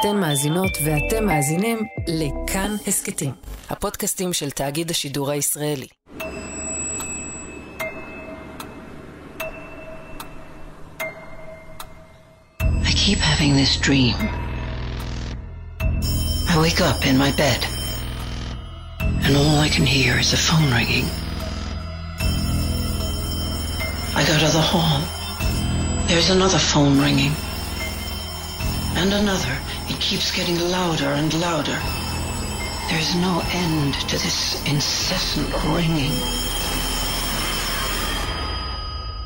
אתן מאזינות ואתם מאזינים לכאן הסכתים, הפודקאסטים של תאגיד השידור הישראלי. I keep having this dream. I wake up in my bed, and all I can hear is a phone ringing. I go to the hall. There's another phone ringing. And another. It keeps getting louder and louder. There's no end to this incessant ringing.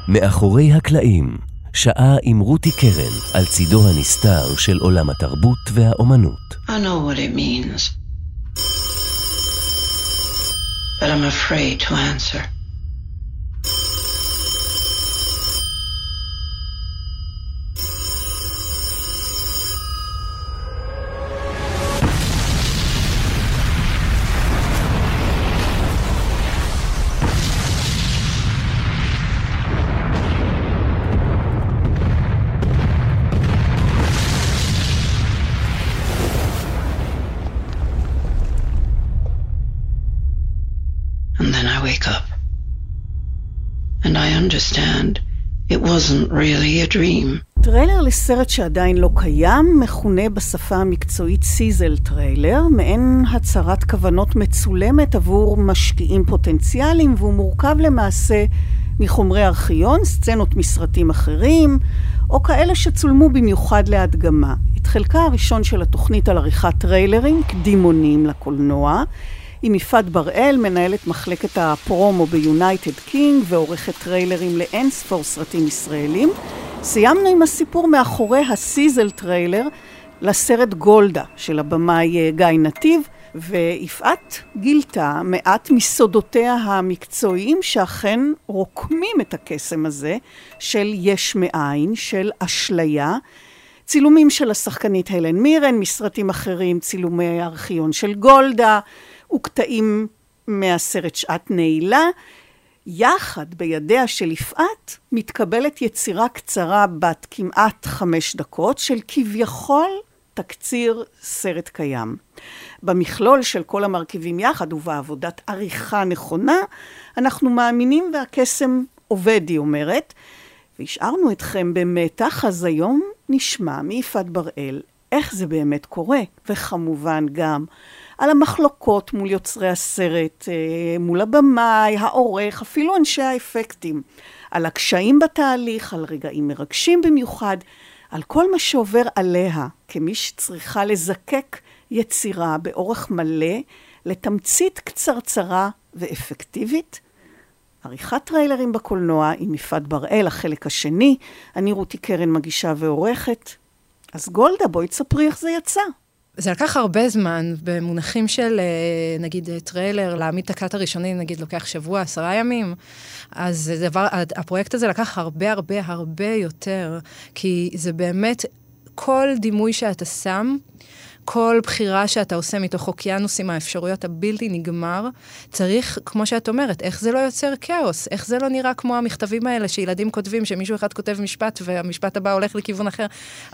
מאחורי הקלעים, שעה עם רותי קרן על צידו הנסתר של עולם התרבות והאומנות. I know what it means. But I'm afraid to answer. Wasn't really a dream. טריילר לסרט שעדיין לא קיים, מכונה בשפה המקצועית סיזל טריילר, מעין הצהרת כוונות מצולמת עבור משקיעים פוטנציאליים, והוא מורכב למעשה מחומרי ארכיון, סצנות מסרטים אחרים, או כאלה שצולמו במיוחד להדגמה. את חלקה הראשון של התוכנית על עריכת טריילרים, קדימונים לקולנוע, עם יפעת בראל, מנהלת מחלקת הפרומו ביונייטד קינג ועורכת טריילרים לאין ספור סרטים ישראלים. סיימנו עם הסיפור מאחורי הסיזל טריילר לסרט גולדה של הבמאי אה, גיא נתיב, ויפעת גילתה מעט מסודותיה המקצועיים שאכן רוקמים את הקסם הזה של יש מאין, של אשליה. צילומים של השחקנית הלן מירן, מסרטים אחרים, צילומי הארכיון של גולדה, וקטעים מהסרט שעת נעילה. יחד בידיה של יפעת מתקבלת יצירה קצרה בת כמעט חמש דקות של כביכול תקציר סרט קיים. במכלול של כל המרכיבים יחד ובעבודת עריכה נכונה, אנחנו מאמינים והקסם עובד, היא אומרת. והשארנו אתכם במתח, אז היום נשמע מיפעת בראל איך זה באמת קורה, וכמובן גם על המחלוקות מול יוצרי הסרט, אה, מול הבמאי, העורך, אפילו אנשי האפקטים, על הקשיים בתהליך, על רגעים מרגשים במיוחד, על כל מה שעובר עליה כמי שצריכה לזקק יצירה באורך מלא לתמצית קצרצרה ואפקטיבית. עריכת טריילרים בקולנוע עם יפעת בראל, החלק השני. אני רותי קרן מגישה ועורכת. אז גולדה, בואי תספרי איך זה יצא. זה לקח הרבה זמן, במונחים של אה, נגיד טריילר, להעמיד את ה cut הראשוני, נגיד לוקח שבוע, עשרה ימים. אז דבר, הפרויקט הזה לקח הרבה הרבה הרבה יותר, כי זה באמת כל דימוי שאתה שם, כל בחירה שאתה עושה מתוך אוקיינוסים, האפשרויות הבלתי נגמר, צריך, כמו שאת אומרת, איך זה לא יוצר כאוס? איך זה לא נראה כמו המכתבים האלה שילדים כותבים, שמישהו אחד כותב משפט והמשפט הבא הולך לכיוון אחר?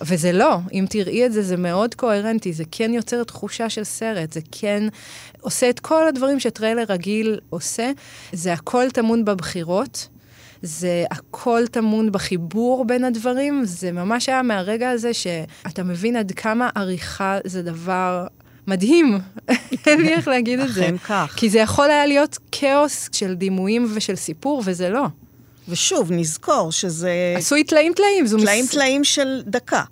וזה לא. אם תראי את זה, זה מאוד קוהרנטי, זה כן יוצר תחושה של סרט, זה כן עושה את כל הדברים שטריילר רגיל עושה. זה הכל טמון בבחירות. זה הכל טמון בחיבור בין הדברים, זה ממש היה מהרגע הזה שאתה מבין עד כמה עריכה זה דבר מדהים, אין לי איך להגיד את זה. אכן כך. כי זה יכול היה להיות כאוס של דימויים ושל סיפור, וזה לא. ושוב, נזכור שזה... עשוי טלאים טלאים, טלאים מס- טלאים של דקה.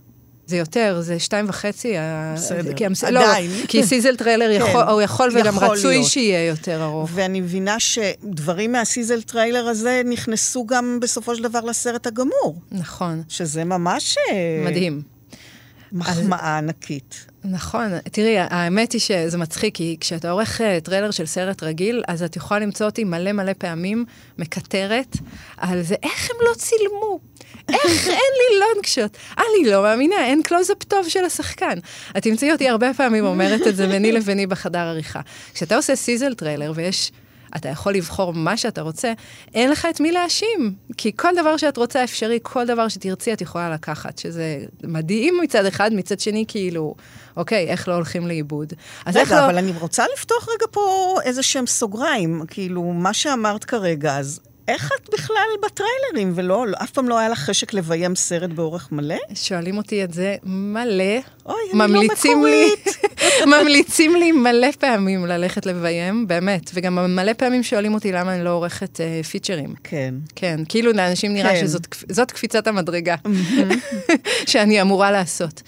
זה יותר, זה שתיים וחצי. בסדר, כי המס- עדיין. לא, כי sizzle trailer כן, יכול, הוא יכול וגם יכול רצוי להיות. שיהיה יותר ארוך. ואני מבינה שדברים מה sizzle trailer הזה נכנסו גם בסופו של דבר לסרט הגמור, נכון, שזה ממש אה, מדהים. מחמאה ענקית. נכון, תראי, האמת היא שזה מצחיק, כי כשאתה עורך אה, טריילר של סרט רגיל, אז את יכולה למצוא אותי מלא מלא פעמים מקטרת על זה, איך הם לא צילמו? איך אין לי long shot? אני לא מאמינה, אין קלוזאפ טוב של השחקן. את תמצאי אותי הרבה פעמים אומרת את זה ביני לביני בחדר עריכה. כשאתה עושה sizzle trailer ויש אתה יכול לבחור מה שאתה רוצה, אין לך את מי להאשים. כי כל דבר שאת רוצה אפשרי, כל דבר שתרצי את יכולה לקחת, שזה מדהים מצד אחד, מצד שני, כאילו, אוקיי, איך לא הולכים לאיבוד. אז רגע, לא... אבל אני רוצה לפתוח רגע פה איזה שהם סוגריים, כאילו, מה שאמרת כרגע, אז איך את בכלל בטריילרים, ולא, לא, אף פעם לא היה לך חשק לביים סרט באורך מלא? שואלים אותי את זה מלא. אוי, אני לא מקורית. לי, ממליצים לי מלא פעמים ללכת לביים, באמת. וגם מלא פעמים שואלים אותי למה אני לא עורכת uh, פיצ'רים. כן. כן, כאילו לאנשים נראה כן. שזאת קפיצת המדרגה שאני אמורה לעשות.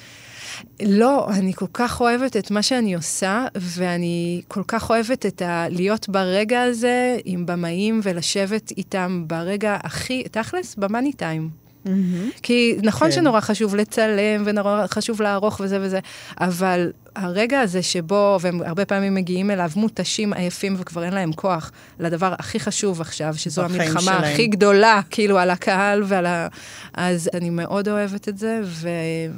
לא, אני כל כך אוהבת את מה שאני עושה, ואני כל כך אוהבת את ה... להיות ברגע הזה עם במאים ולשבת איתם ברגע הכי, תכלס, במאני טיים. Mm-hmm. כי נכון כן. שנורא חשוב לצלם ונורא חשוב לערוך וזה וזה, אבל הרגע הזה שבו, והם הרבה פעמים מגיעים אליו מותשים, עייפים וכבר אין להם כוח, לדבר הכי חשוב עכשיו, שזו המלחמה שלהם. הכי גדולה, כאילו, על הקהל ועל ה... אז אני מאוד אוהבת את זה, ו...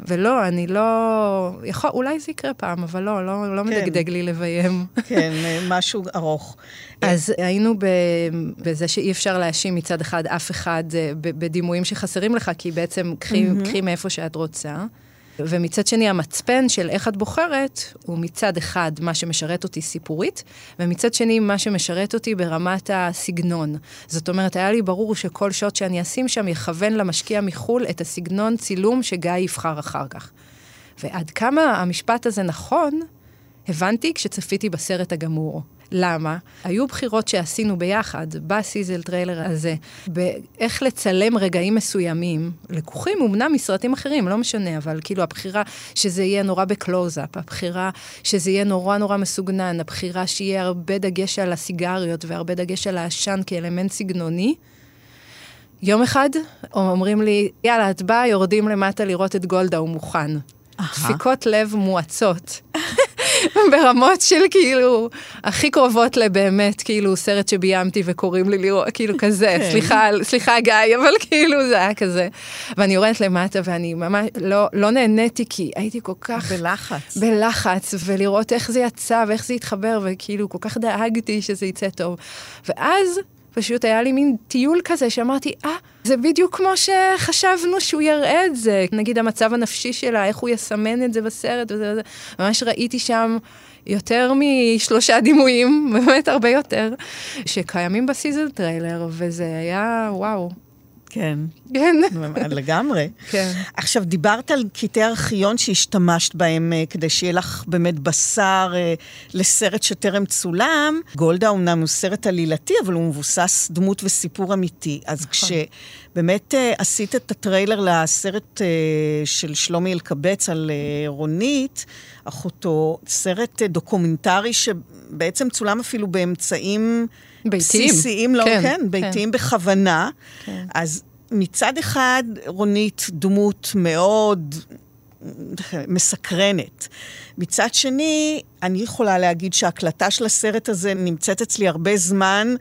ולא, אני לא... יכול, אולי זה יקרה פעם, אבל לא, לא, לא כן. מדגדג לי לביים. כן, משהו ארוך. אז היינו ב... בזה שאי אפשר להאשים מצד אחד אף אחד אה, בדימויים שחסרים לך, כי בעצם קחי, mm-hmm. קחי מאיפה שאת רוצה. ומצד שני, המצפן של איך את בוחרת, הוא מצד אחד מה שמשרת אותי סיפורית, ומצד שני, מה שמשרת אותי ברמת הסגנון. זאת אומרת, היה לי ברור שכל שוט שאני אשים שם יכוון למשקיע מחו"ל את הסגנון צילום שגיא יבחר אחר כך. ועד כמה המשפט הזה נכון, הבנתי כשצפיתי בסרט הגמור. למה? היו בחירות שעשינו ביחד, ב sizzle trailer הזה, באיך לצלם רגעים מסוימים, לקוחים אמנם מסרטים אחרים, לא משנה, אבל כאילו הבחירה שזה יהיה נורא בקלוז-אפ, הבחירה שזה יהיה נורא נורא מסוגנן, הבחירה שיהיה הרבה דגש על הסיגריות והרבה דגש על העשן כאלמנט סגנוני. יום אחד אומרים לי, יאללה, את באה, יורדים למטה לראות את גולדה, הוא מוכן. דפיקות לב מואצות. ברמות של כאילו, הכי קרובות לבאמת, כאילו, סרט שביימתי וקוראים לי לראות, כאילו כזה, כן. סליחה, סליחה גיא, אבל כאילו זה היה כזה. ואני יורדת למטה ואני ממש לא, לא נהניתי, כי הייתי כל כך... בלחץ. בלחץ, ולראות איך זה יצא ואיך זה יתחבר, וכאילו, כל כך דאגתי שזה יצא טוב. ואז... פשוט היה לי מין טיול כזה שאמרתי, אה, ah, זה בדיוק כמו שחשבנו שהוא יראה את זה. נגיד המצב הנפשי שלה, איך הוא יסמן את זה בסרט וזה וזה. ממש ראיתי שם יותר משלושה דימויים, באמת הרבה יותר, שקיימים ב sizzle trailer, וזה היה וואו. כן. כן. לגמרי. כן. עכשיו, דיברת על קטעי ארכיון שהשתמשת בהם אה, כדי שיהיה לך באמת בשר אה, לסרט שטרם צולם. גולדה אומנם הוא סרט עלילתי, אבל הוא מבוסס דמות וסיפור אמיתי. אז נכון. כשבאמת אה, עשית את הטריילר לסרט של שלומי אלקבץ על רונית, אחותו, סרט דוקומנטרי שבעצם צולם אפילו באמצעים... ביתיים. בסיסיים, לא, כן, כן ביתיים כן. בכוונה. כן. אז מצד אחד, רונית דמות מאוד מסקרנת. מצד שני, אני יכולה להגיד שההקלטה של הסרט הזה נמצאת אצלי הרבה זמן,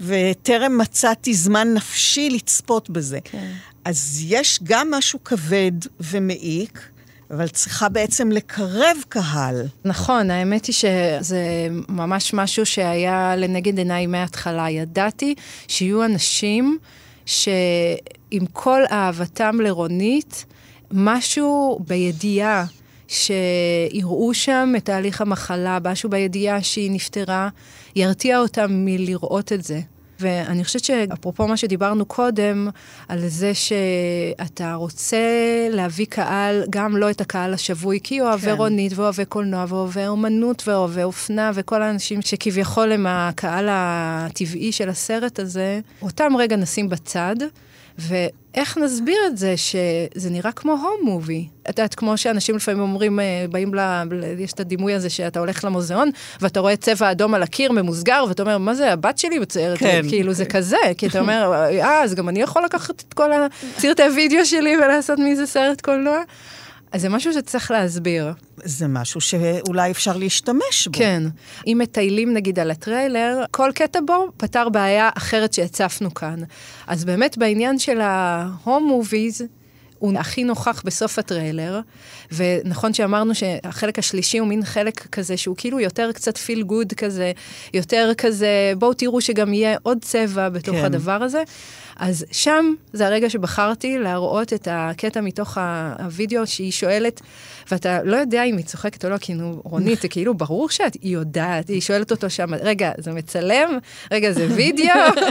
וטרם מצאתי זמן נפשי לצפות בזה. כן. אז יש גם משהו כבד ומעיק, אבל צריכה בעצם לקרב קהל. נכון, האמת היא שזה ממש משהו שהיה לנגד עיניי מההתחלה. ידעתי שיהיו אנשים שעם כל אהבתם לרונית, משהו בידיעה שיראו שם את תהליך המחלה, משהו בידיעה שהיא נפטרה, ירתיע אותם מלראות את זה. ואני חושבת שאפרופו מה שדיברנו קודם, על זה שאתה רוצה להביא קהל, גם לא את הקהל השבוי, כי אוהבי כן. רונית ואוהבי קולנוע ואוהבי אומנות ואוהבי אופנה וכל האנשים שכביכול הם הקהל הטבעי של הסרט הזה, אותם רגע נשים בצד. ואיך נסביר את זה שזה נראה כמו הום מובי? את יודעת, כמו שאנשים לפעמים אומרים, אה, באים ל... יש את הדימוי הזה שאתה הולך למוזיאון, ואתה רואה צבע אדום על הקיר ממוסגר, ואתה אומר, מה זה, הבת שלי מציירת? כן. כאילו, זה כזה, כי אתה אומר, אה, אז גם אני יכול לקחת את כל הסרטי וידאו שלי ולעשות מזה סרט קולנוע? אז זה משהו שצריך להסביר. זה משהו שאולי אפשר להשתמש בו. כן. אם מטיילים נגיד על הטריילר, כל קטע בו פתר בעיה אחרת שהצפנו כאן. אז באמת בעניין של ההום מוביז, הוא הכי נוכח בסוף הטריילר, ונכון שאמרנו שהחלק השלישי הוא מין חלק כזה שהוא כאילו יותר קצת פיל גוד כזה, יותר כזה, בואו תראו שגם יהיה עוד צבע בתוך כן. הדבר הזה. אז שם זה הרגע שבחרתי להראות את הקטע מתוך ה- הוידאו שהיא שואלת, ואתה לא יודע אם היא צוחקת או לא, כי נו, רונית, זה כאילו ברור שאת היא יודעת, היא שואלת אותו שם, רגע, זה מצלם? רגע, זה וידאו?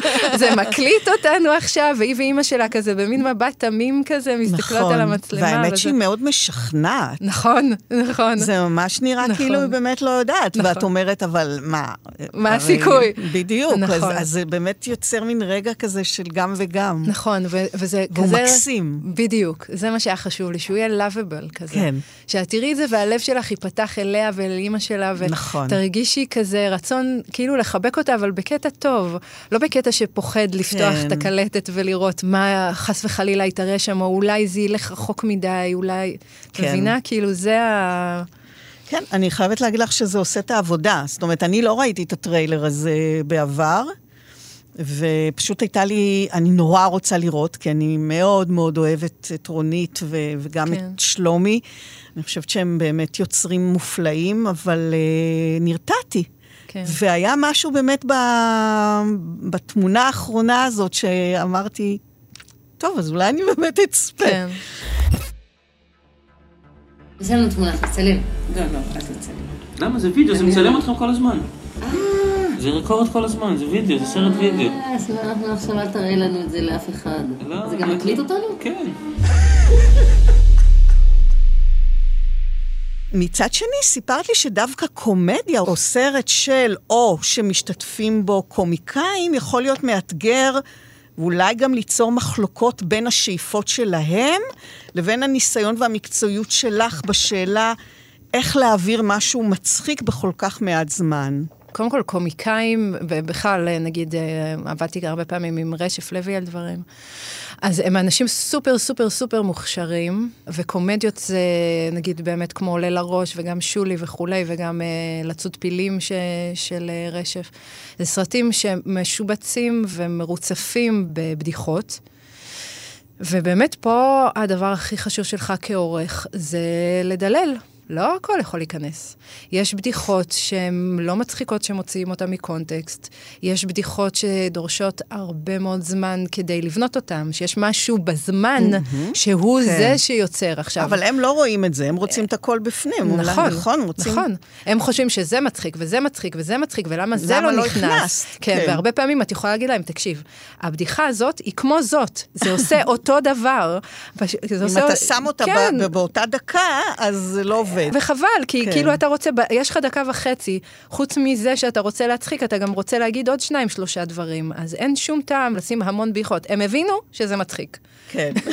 זה מקליט אותנו עכשיו? והיא ואימא שלה כזה במין מבט תמים כזה, מסתכלות על המצלמה. נכון. והאמת וזה- שהיא מאוד משכנעת. נכון, נכון. זה ממש נראה נכון. כאילו היא באמת לא יודעת, נכון. ואת אומרת, אבל מה? מה הרי- הסיכוי? בדיוק, אז- נכון. אז זה באמת יוצר מין רגע כזה של גם וגם. נכון, ו- וזה והוא כזה... מקסים. בדיוק, זה מה שהיה חשוב לי, שהוא יהיה לאביבל כזה. כן. שאת תראי את זה והלב שלך ייפתח אליה ואל אימא שלה, נכון. ותרגישי כזה רצון כאילו לחבק אותה, אבל בקטע טוב, לא בקטע שפוחד לפתוח כן. את הקלטת ולראות מה חס וחלילה יתראה שם, או אולי זה ילך רחוק מדי, אולי... כן. מבינה? כאילו זה ה... כן, אני חייבת להגיד לך שזה עושה את העבודה. זאת אומרת, אני לא ראיתי את הטריילר הזה בעבר, ופשוט הייתה לי, אני נורא רוצה לראות, כי אני מאוד מאוד אוהבת את רונית ו, וגם כן. את שלומי. אני חושבת שהם באמת יוצרים מופלאים, אבל uh, נרתעתי. כן. והיה משהו באמת ב, בתמונה האחרונה הזאת שאמרתי, טוב, אז אולי אני באמת אצפה. כן. יש לנו תמונה, תצלם. לא, לא, אל תצלם. למה? זה וידאו, זה מצלם אתכם כל הזמן. זה רקורד כל הזמן, זה וידאו, זה סרט וידאו. אה, אז אנחנו עכשיו אל תראה לנו את זה לאף אחד. לא, זה גם לא, מקליט אותנו? כן. מצד שני, סיפרת לי שדווקא קומדיה או סרט של או שמשתתפים בו קומיקאים יכול להיות מאתגר ואולי גם ליצור מחלוקות בין השאיפות שלהם לבין הניסיון והמקצועיות שלך בשאלה איך להעביר משהו מצחיק בכל כך מעט זמן. קודם כל, קומיקאים, ובכלל, נגיד, אה, עבדתי הרבה פעמים עם רשף לוי על דברים. אז הם אנשים סופר סופר סופר מוכשרים, וקומדיות זה נגיד באמת כמו עולה לראש, וגם שולי וכולי, וגם אה, לצוד פילים ש, של אה, רשף. זה סרטים שמשובצים ומרוצפים בבדיחות. ובאמת פה הדבר הכי חשוב שלך כעורך זה לדלל. לא הכל יכול להיכנס. יש בדיחות שהן לא מצחיקות שמוציאים אותן מקונטקסט. יש בדיחות שדורשות הרבה מאוד זמן כדי לבנות אותן, שיש משהו בזמן שהוא כן. זה שיוצר עכשיו. אבל הם לא רואים את זה, הם רוצים את הכל בפנים. אולי- נכון, נכון, רוצים... נכון. הם חושבים שזה מצחיק, וזה מצחיק, וזה מצחיק, ולמה זה לא לא נכנס. הכנסת? כן, כן. והרבה פעמים את יכולה להגיד להם, תקשיב, הבדיחה הזאת היא כמו זאת, זה עושה אותו דבר. פש- אם עושה- אתה שם אותה כן. באותה דקה, אז זה לא עובד. וחבל, כי כן. כאילו אתה רוצה, יש לך דקה וחצי, חוץ מזה שאתה רוצה להצחיק, אתה גם רוצה להגיד עוד שניים, שלושה דברים. אז אין שום טעם לשים המון בדיחות. הם הבינו שזה מצחיק. כן.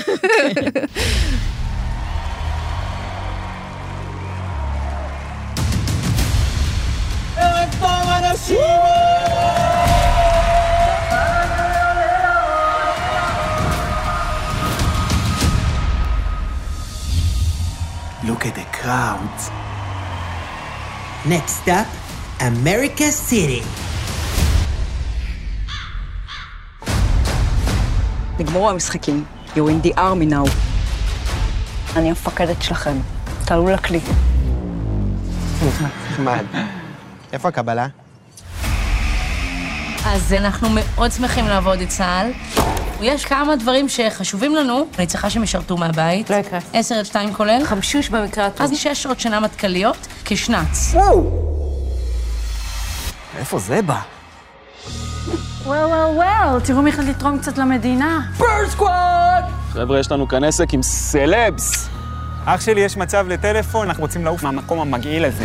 Look at the crowds. Next up, America City. נגמרו המשחקים. You're in the army now. אני המפקדת שלכם. תעלו לכלי. נחמד. איפה הקבלה? אז אנחנו מאוד שמחים לעבוד את צה"ל. יש כמה דברים שחשובים לנו. אני צריכה שהם ישרתו מהבית. לא יקרה. עשר עד שתיים כולל. חמשוש במקרה הטוב. אז שש שעות שינה מטכ"ליות כשנץ. איפה זה בא? וואו וואו וואו, תראו מי החליט לתרום קצת למדינה. חבר'ה, יש לנו כאן עסק עם סלבס. אח שלי, יש מצב לטלפון, אנחנו רוצים לעוף מהמקום המגעיל הזה.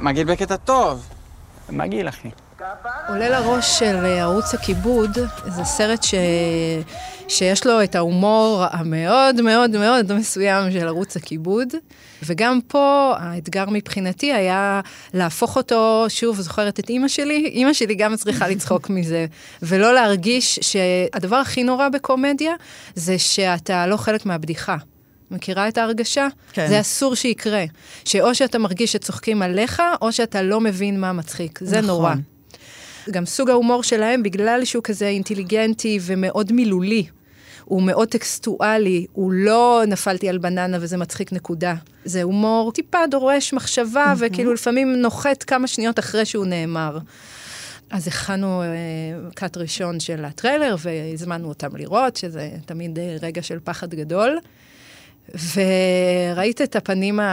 מגעיל בקטע טוב. מגעיל, אחי. עולה לראש של אה, ערוץ הכיבוד, זה סרט ש... שיש לו את ההומור המאוד מאוד מאוד מסוים של ערוץ הכיבוד, וגם פה האתגר מבחינתי היה להפוך אותו, שוב, זוכרת את אימא שלי? אימא שלי גם צריכה לצחוק מזה, ולא להרגיש שהדבר הכי נורא בקומדיה זה שאתה לא חלק מהבדיחה. מכירה את ההרגשה? כן. זה אסור שיקרה. שאו שאתה מרגיש שצוחקים עליך, או שאתה לא מבין מה מצחיק. זה נכון. נורא. גם סוג ההומור שלהם, בגלל שהוא כזה אינטליגנטי ומאוד מילולי, הוא מאוד טקסטואלי, הוא לא נפלתי על בננה וזה מצחיק נקודה. זה הומור טיפה דורש מחשבה, וכאילו לפעמים נוחת כמה שניות אחרי שהוא נאמר. אז הכנו אה, cut ראשון של הטריילר, והזמנו אותם לראות, שזה תמיד אה, רגע של פחד גדול. וראית את הפנים.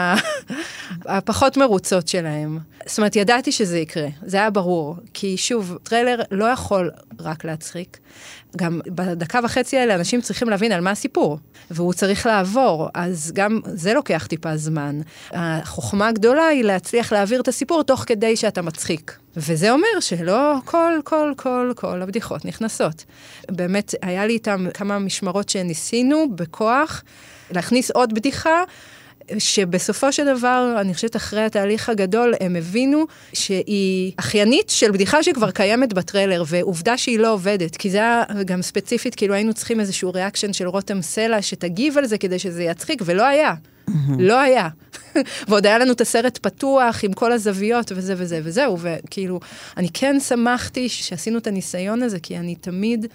הפחות מרוצות שלהם. זאת אומרת, ידעתי שזה יקרה, זה היה ברור. כי שוב, טריילר לא יכול רק להצחיק. גם בדקה וחצי האלה אנשים צריכים להבין על מה הסיפור, והוא צריך לעבור, אז גם זה לוקח טיפה זמן. החוכמה הגדולה היא להצליח להעביר את הסיפור תוך כדי שאתה מצחיק. וזה אומר שלא כל, כל, כל, כל הבדיחות נכנסות. באמת, היה לי איתם כמה משמרות שניסינו בכוח. להכניס עוד בדיחה. שבסופו של דבר, אני חושבת אחרי התהליך הגדול, הם הבינו שהיא אחיינית של בדיחה שכבר קיימת בטריילר, ועובדה שהיא לא עובדת, כי זה היה גם ספציפית, כאילו היינו צריכים איזשהו reaction של רותם סלע שתגיב על זה כדי שזה יצחיק, ולא היה. לא היה. ועוד היה לנו את הסרט פתוח עם כל הזוויות וזה וזה וזהו, וכאילו, אני כן שמחתי שעשינו את הניסיון הזה, כי אני תמיד...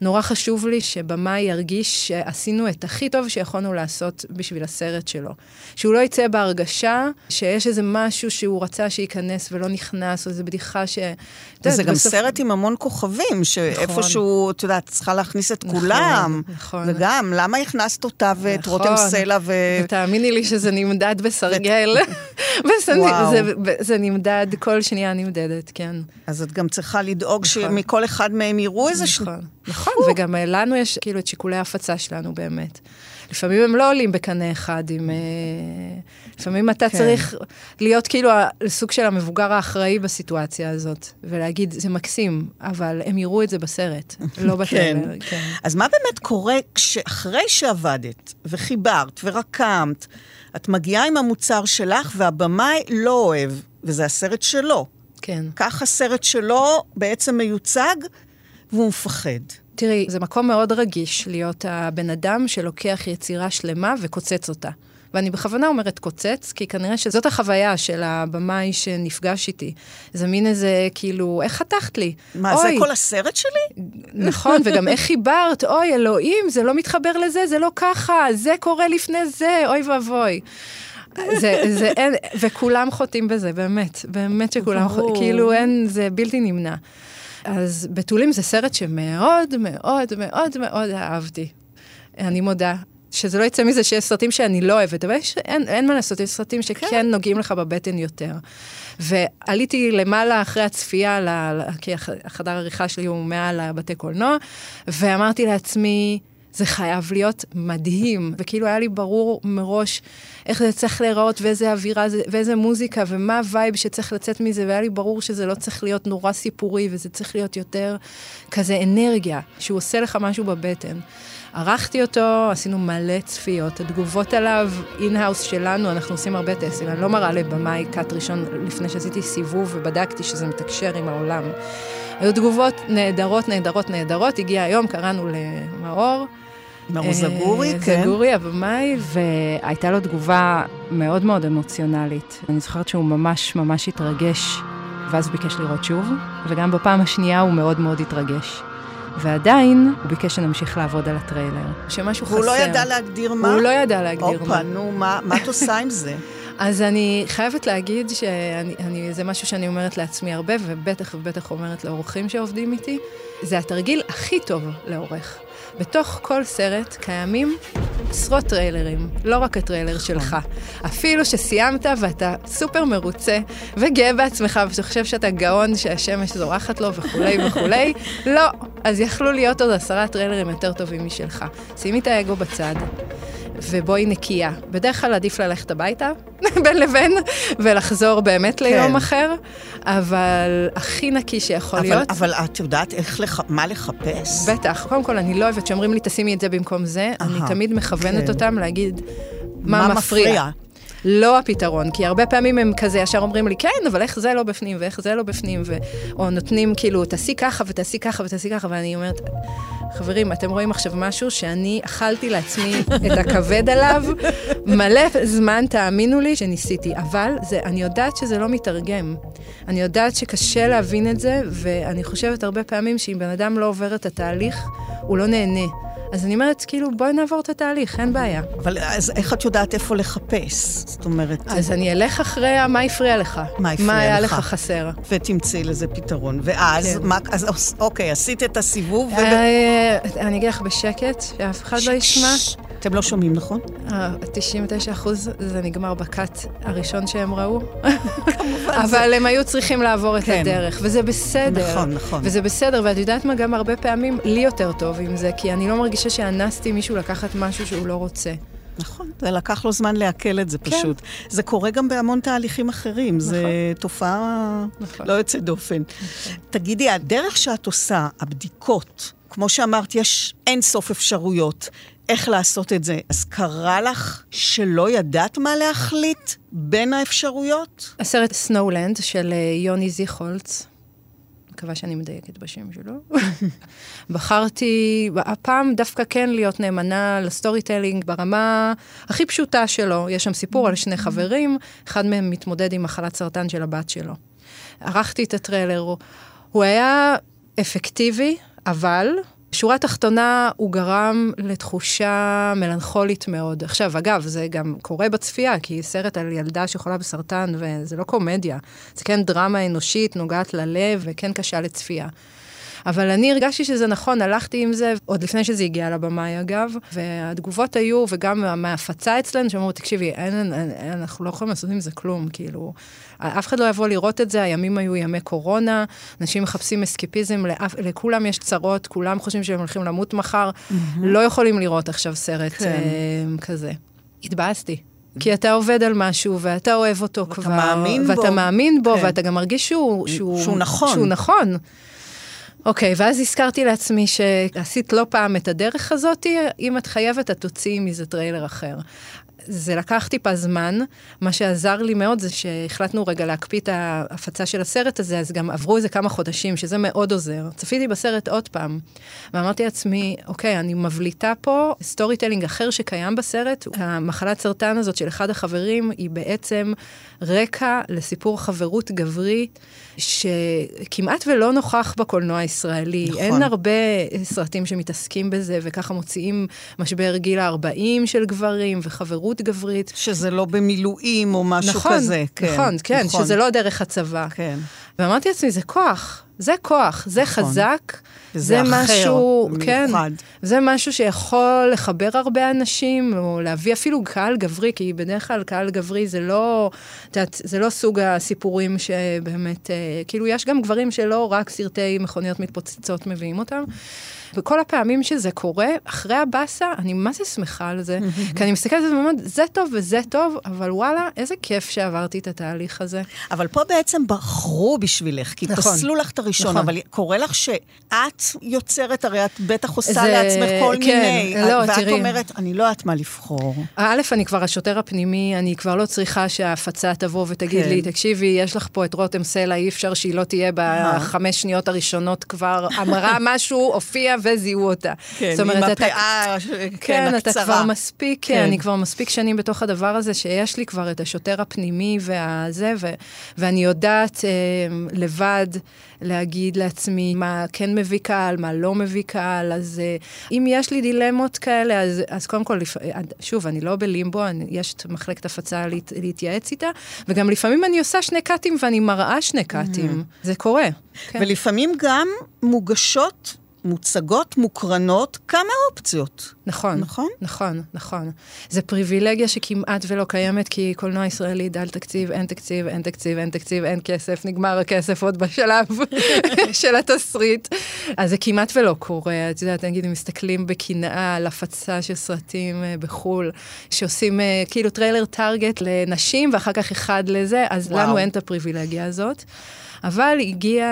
נורא חשוב לי שבמאי ירגיש שעשינו את הכי טוב שיכולנו לעשות בשביל הסרט שלו. שהוא לא יצא בהרגשה שיש איזה משהו שהוא רצה שייכנס ולא נכנס, או איזה בדיחה ש... זה גם בסוף... סרט עם המון כוכבים, שאיפשהו, נכון. את יודעת, צריכה להכניס את נכון, כולם. נכון. וגם, למה הכנסת אותה ואת נכון. רותם סלע ו... ותאמיני לי שזה נמדד בסרגל. זה, זה נמדד, כל שנייה נמדדת, כן. אז את גם צריכה לדאוג נכון. שמכל אחד מהם יראו איזה... נכון, נכון, וגם לנו יש כאילו את שיקולי ההפצה שלנו באמת. לפעמים הם לא עולים בקנה אחד עם... אה, לפעמים אתה כן. צריך להיות כאילו סוג של המבוגר האחראי בסיטואציה הזאת, ולהגיד, זה מקסים, אבל הם יראו את זה בסרט, לא בטלר. כן. כן. אז מה באמת קורה כשאחרי שעבדת, וחיברת, ורקמת, את מגיעה עם המוצר שלך, והבמאי לא אוהב, וזה הסרט שלו. כן. כך הסרט שלו בעצם מיוצג, והוא מפחד. תראי, זה מקום מאוד רגיש להיות הבן אדם שלוקח יצירה שלמה וקוצץ אותה. ואני בכוונה אומרת קוצץ, כי כנראה שזאת החוויה של הבמאי שנפגש איתי. זה מין איזה, כאילו, איך חתכת לי? מה, אוי, זה כל הסרט שלי? נכון, וגם איך חיברת, אוי, אלוהים, זה לא מתחבר לזה, זה לא ככה, זה קורה לפני זה, אוי ואבוי. זה, זה אין, וכולם חוטאים בזה, באמת, באמת שכולם חוטאים, כאילו אין, זה בלתי נמנע. אז בתולים זה סרט שמאוד מאוד מאוד מאוד אהבתי. אני מודה. שזה לא יצא מזה שיש סרטים שאני לא אוהבת, אבל יש, אין, אין מה לעשות, יש סרטים שכן כן. נוגעים לך בבטן יותר. ועליתי למעלה אחרי הצפייה, ל, כי החדר העריכה שלי הוא מעל הבתי קולנוע, ואמרתי לעצמי, זה חייב להיות מדהים. וכאילו היה לי ברור מראש איך זה צריך להיראות, ואיזה אווירה, ואיזה מוזיקה, ומה ה vibe שצריך לצאת מזה, והיה לי ברור שזה לא צריך להיות נורא סיפורי, וזה צריך להיות יותר כזה אנרגיה, שהוא עושה לך משהו בבטן. ערכתי אותו, עשינו מלא צפיות. התגובות עליו, in-house שלנו, אנחנו עושים הרבה טסטים. אני לא מראה לבמאי cut ראשון לפני שעשיתי סיבוב ובדקתי שזה מתקשר עם העולם. היו תגובות נהדרות, נהדרות, נהדרות. הגיע היום, קראנו למאור. מאור זגורי, כן. זגורי, הבמאי, והייתה לו תגובה מאוד מאוד אמוציונלית. אני זוכרת שהוא ממש ממש התרגש, ואז הוא ביקש לראות שוב, וגם בפעם השנייה הוא מאוד מאוד התרגש. ועדיין, הוא ביקש שנמשיך לעבוד על הטריילר. שמשהו חסר. והוא לא ידע להגדיר מה? הוא לא ידע להגדיר אופה, מה. הופה, נו, מה, מה את עושה עם זה? אז אני חייבת להגיד שזה משהו שאני אומרת לעצמי הרבה, ובטח ובטח אומרת לעורכים שעובדים איתי, זה התרגיל הכי טוב לעורך. בתוך כל סרט קיימים עשרות טריילרים, לא רק הטריילר שלך. אפילו שסיימת ואתה סופר מרוצה וגאה בעצמך ואתה חושב שאתה גאון שהשמש זורחת לו וכולי וכולי, לא. אז יכלו להיות עוד עשרה טריילרים יותר טובים משלך. שימי את האגו בצד. ובואי נקייה. בדרך כלל עדיף ללכת הביתה, בין לבין, ולחזור באמת כן. ליום אחר, אבל הכי נקי שיכול אבל, להיות. אבל את יודעת איך, לח... מה לחפש? בטח. קודם כל, אני לא אוהבת שאומרים לי, תשימי את זה במקום זה. Aha, אני תמיד מכוונת כן. אותם להגיד, מה, מה מפריע. מפריע. לא הפתרון, כי הרבה פעמים הם כזה ישר אומרים לי, כן, אבל איך זה לא בפנים, ואיך זה לא בפנים, ו... או נותנים כאילו, תעשי ככה ותעשי ככה ותעשי ככה, ואני אומרת, חברים, אתם רואים עכשיו משהו שאני אכלתי לעצמי את הכבד עליו מלא זמן, תאמינו לי, שניסיתי. אבל זה, אני יודעת שזה לא מתרגם. אני יודעת שקשה להבין את זה, ואני חושבת הרבה פעמים שאם בן אדם לא עובר את התהליך, הוא לא נהנה. אז אני אומרת, כאילו, בואי נעבור את התהליך, אין בעיה. אבל אז איך את יודעת איפה לחפש? זאת אומרת... אז אני אלך אחרי מה הפריע לך. מה הפריע לך? מה היה לך חסר. ותמצאי לזה פתרון. ואז, כן. מה, אז אוקיי, עשית את הסיבוב, וב... אה, אני אגיד לך בשקט, שאף אחד לא ישמע. אתם לא שומעים, נכון? אה, 99 אחוז זה נגמר בקאט הראשון שהם ראו. אבל הם היו צריכים לעבור את כן. הדרך, וזה בסדר. נכון, נכון. וזה בסדר, ואת יודעת מה, גם הרבה פעמים לי יותר טוב עם זה, כי אני לא מרגישה שאנסתי מישהו לקחת משהו שהוא לא רוצה. נכון, זה לקח לו זמן לעכל את זה כן. פשוט. זה קורה גם בהמון תהליכים אחרים, זה תופעה נכון. לא יוצאת דופן. תגידי, הדרך שאת עושה, הבדיקות, כמו שאמרת, יש אין סוף אפשרויות. איך לעשות את זה. אז קרה לך שלא ידעת מה להחליט בין האפשרויות? הסרט סנואולנד של אה, יוני זיכולץ, מקווה שאני מדייקת בשם שלו. בחרתי הפעם דווקא כן להיות נאמנה ל storytelling ברמה הכי פשוטה שלו. יש שם סיפור על שני חברים, אחד מהם מתמודד עם מחלת סרטן של הבת שלו. ערכתי את הטריילר, הוא היה אפקטיבי, אבל שורה תחתונה, הוא גרם לתחושה מלנכולית מאוד. עכשיו, אגב, זה גם קורה בצפייה, כי סרט על ילדה שחולה בסרטן, וזה לא קומדיה. זה כן דרמה אנושית, נוגעת ללב, וכן קשה לצפייה. אבל אני הרגשתי שזה נכון, הלכתי עם זה, עוד לפני שזה הגיע לבמאי אגב, והתגובות היו, וגם מההפצה אצלנו, שאמרו, תקשיבי, אין, אין, אין, אנחנו לא יכולים לעשות עם זה כלום, כאילו, אף אחד לא יבוא לראות את זה, הימים היו ימי קורונה, אנשים מחפשים אסקפיזם, לאף, לכולם יש צרות, כולם חושבים שהם הולכים למות מחר, לא יכולים לראות עכשיו סרט כן. אה, כזה. התבאסתי. כי אתה עובד על משהו, ואתה אוהב אותו ואתה כבר. מאמין בו. ואתה מאמין בו, כן. ואתה גם מרגיש שהוא... שהוא, שהוא נכון. שהוא נכון. אוקיי, ואז הזכרתי לעצמי שעשית לא פעם את הדרך הזאת, אם את חייבת, את תוציאי מזה טריילר אחר. זה לקח טיפה זמן, מה שעזר לי מאוד זה שהחלטנו רגע להקפיא את ההפצה של הסרט הזה, אז גם עברו איזה כמה חודשים, שזה מאוד עוזר. צפיתי בסרט עוד פעם, ואמרתי לעצמי, אוקיי, אני מבליטה פה storytelling אחר שקיים בסרט. המחלת סרטן הזאת של אחד החברים היא בעצם רקע לסיפור חברות גברי, שכמעט ולא נוכח בקולנוע הישראלי. נכון. אין הרבה סרטים שמתעסקים בזה, וככה מוציאים משבר גיל ה-40 של גברים, וחברות גברית. שזה לא במילואים או משהו נכון, כזה. כן, נכון, כן, נכון. שזה לא דרך הצבא. כן. ואמרתי לעצמי, זה כוח, זה כוח, זה נכון. חזק. זה אחר, משהו, כן. זה משהו שיכול לחבר הרבה אנשים, או להביא אפילו קהל גברי, כי בדרך כלל קהל גברי זה לא, את יודעת, זה לא סוג הסיפורים שבאמת, אה, כאילו, יש גם גברים שלא רק סרטי מכוניות מתפוצצות מביאים אותם. וכל הפעמים שזה קורה, אחרי הבאסה, אני מה זה שמחה על זה. כי אני מסתכלת על זה ואומרת, זה טוב וזה טוב, אבל וואלה, איזה כיף שעברתי את התהליך הזה. אבל פה בעצם בחרו בשבילך, כי נכון. פסלו לך את הראשון, נכון. אבל קורה לך שאת יוצרת, הרי את בטח עושה זה- לעצמך כל כן, מיני, לא, ואת תראי. אומרת, אני לא יודעת מה לבחור. א', אני כבר השוטר הפנימי, אני כבר לא צריכה שההפצה תבוא ותגיד כן. לי, תקשיבי, יש לך פה את רותם סלע, אי אפשר שהיא לא תהיה בחמש שניות הראשונות כבר אמרה משהו, הופיעה וזיהו אותה. כן, זאת אומרת, עם הפאה, ש- כן, כן, אתה הקצרה. כבר מספיק, כן. כן. אני כבר מספיק שנים בתוך הדבר הזה, שיש לי כבר את השוטר הפנימי והזה, ו- ואני יודעת אה, לבד להגיד לעצמי מה כן מביא קהל, מה לא מביא קהל, אז אה, אם יש לי דילמות כאלה, אז, אז קודם כל, לפ... אה, שוב, אני לא בלימבו, אני, יש את מחלקת הפצה להת, להתייעץ איתה, וגם לפעמים אני עושה שני קאטים ואני מראה שני קאטים. זה קורה. כן. ולפעמים גם מוגשות, מוצגות, מוקרנות, כמה אופציות. נכון, נכון? נכון, נכון. זה פריבילגיה שכמעט ולא קיימת, כי קולנוע ישראלי דל תקציב, אין תקציב, אין תקציב, אין תקציב, אין כסף, נגמר הכסף עוד בשלב של התסריט. אז זה כמעט ולא קורה. את יודעת, נגיד, אם מסתכלים בקנאה על הפצה של סרטים אה, בחו"ל, שעושים אה, כאילו טריילר target לנשים, ואחר כך אחד לזה, אז וואו. לנו אין את הפריבילגיה הזאת. אבל הגיע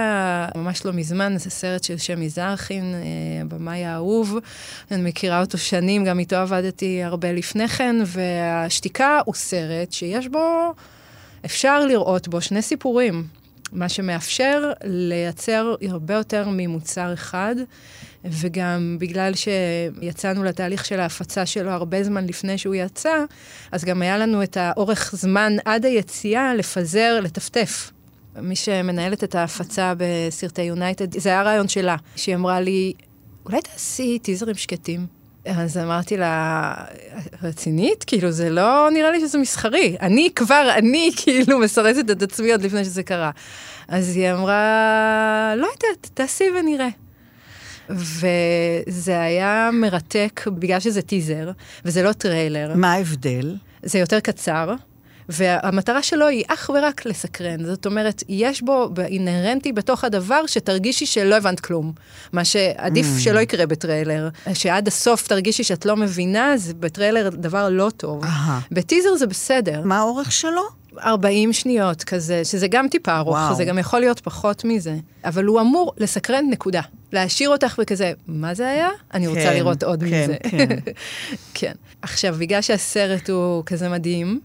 ממש לא מזמן, זה סרט של שמי זרחין, אה, במאי האהוב. אני מכירה אותו שנים, גם איתו עבדתי הרבה לפני כן, והשתיקה הוא סרט שיש בו, אפשר לראות בו שני סיפורים. מה שמאפשר לייצר הרבה יותר ממוצר אחד, וגם בגלל שיצאנו לתהליך של ההפצה שלו הרבה זמן לפני שהוא יצא, אז גם היה לנו את האורך זמן עד היציאה לפזר, לטפטף. מי שמנהלת את ההפצה בסרטי יונייטד, זה היה רעיון שלה, שהיא אמרה לי, אולי תעשי טיזרים שקטים. אז אמרתי לה, רצינית? כאילו, זה לא נראה לי שזה מסחרי. אני כבר, אני כאילו מסרסת את עצמי עוד לפני שזה קרה. אז היא אמרה, לא יודעת, תעשי ונראה. וזה היה מרתק בגלל שזה טיזר, וזה לא טריילר. מה ההבדל? זה יותר קצר. והמטרה שלו היא אך ורק לסקרן. זאת אומרת, יש בו אינהרנטי בתוך הדבר שתרגישי שלא הבנת כלום. מה שעדיף mm. שלא יקרה בטריילר. שעד הסוף תרגישי שאת לא מבינה, זה בטריילר דבר לא טוב. Aha. בטיזר זה בסדר. מה האורך שלו? 40 שניות כזה, שזה גם טיפה ארוך, וואו. זה גם יכול להיות פחות מזה. אבל הוא אמור לסקרן נקודה. להשאיר אותך בכזה, מה זה היה? אני כן, רוצה לראות עוד כן, מזה. כן, כן. עכשיו, בגלל שהסרט הוא כזה מדהים,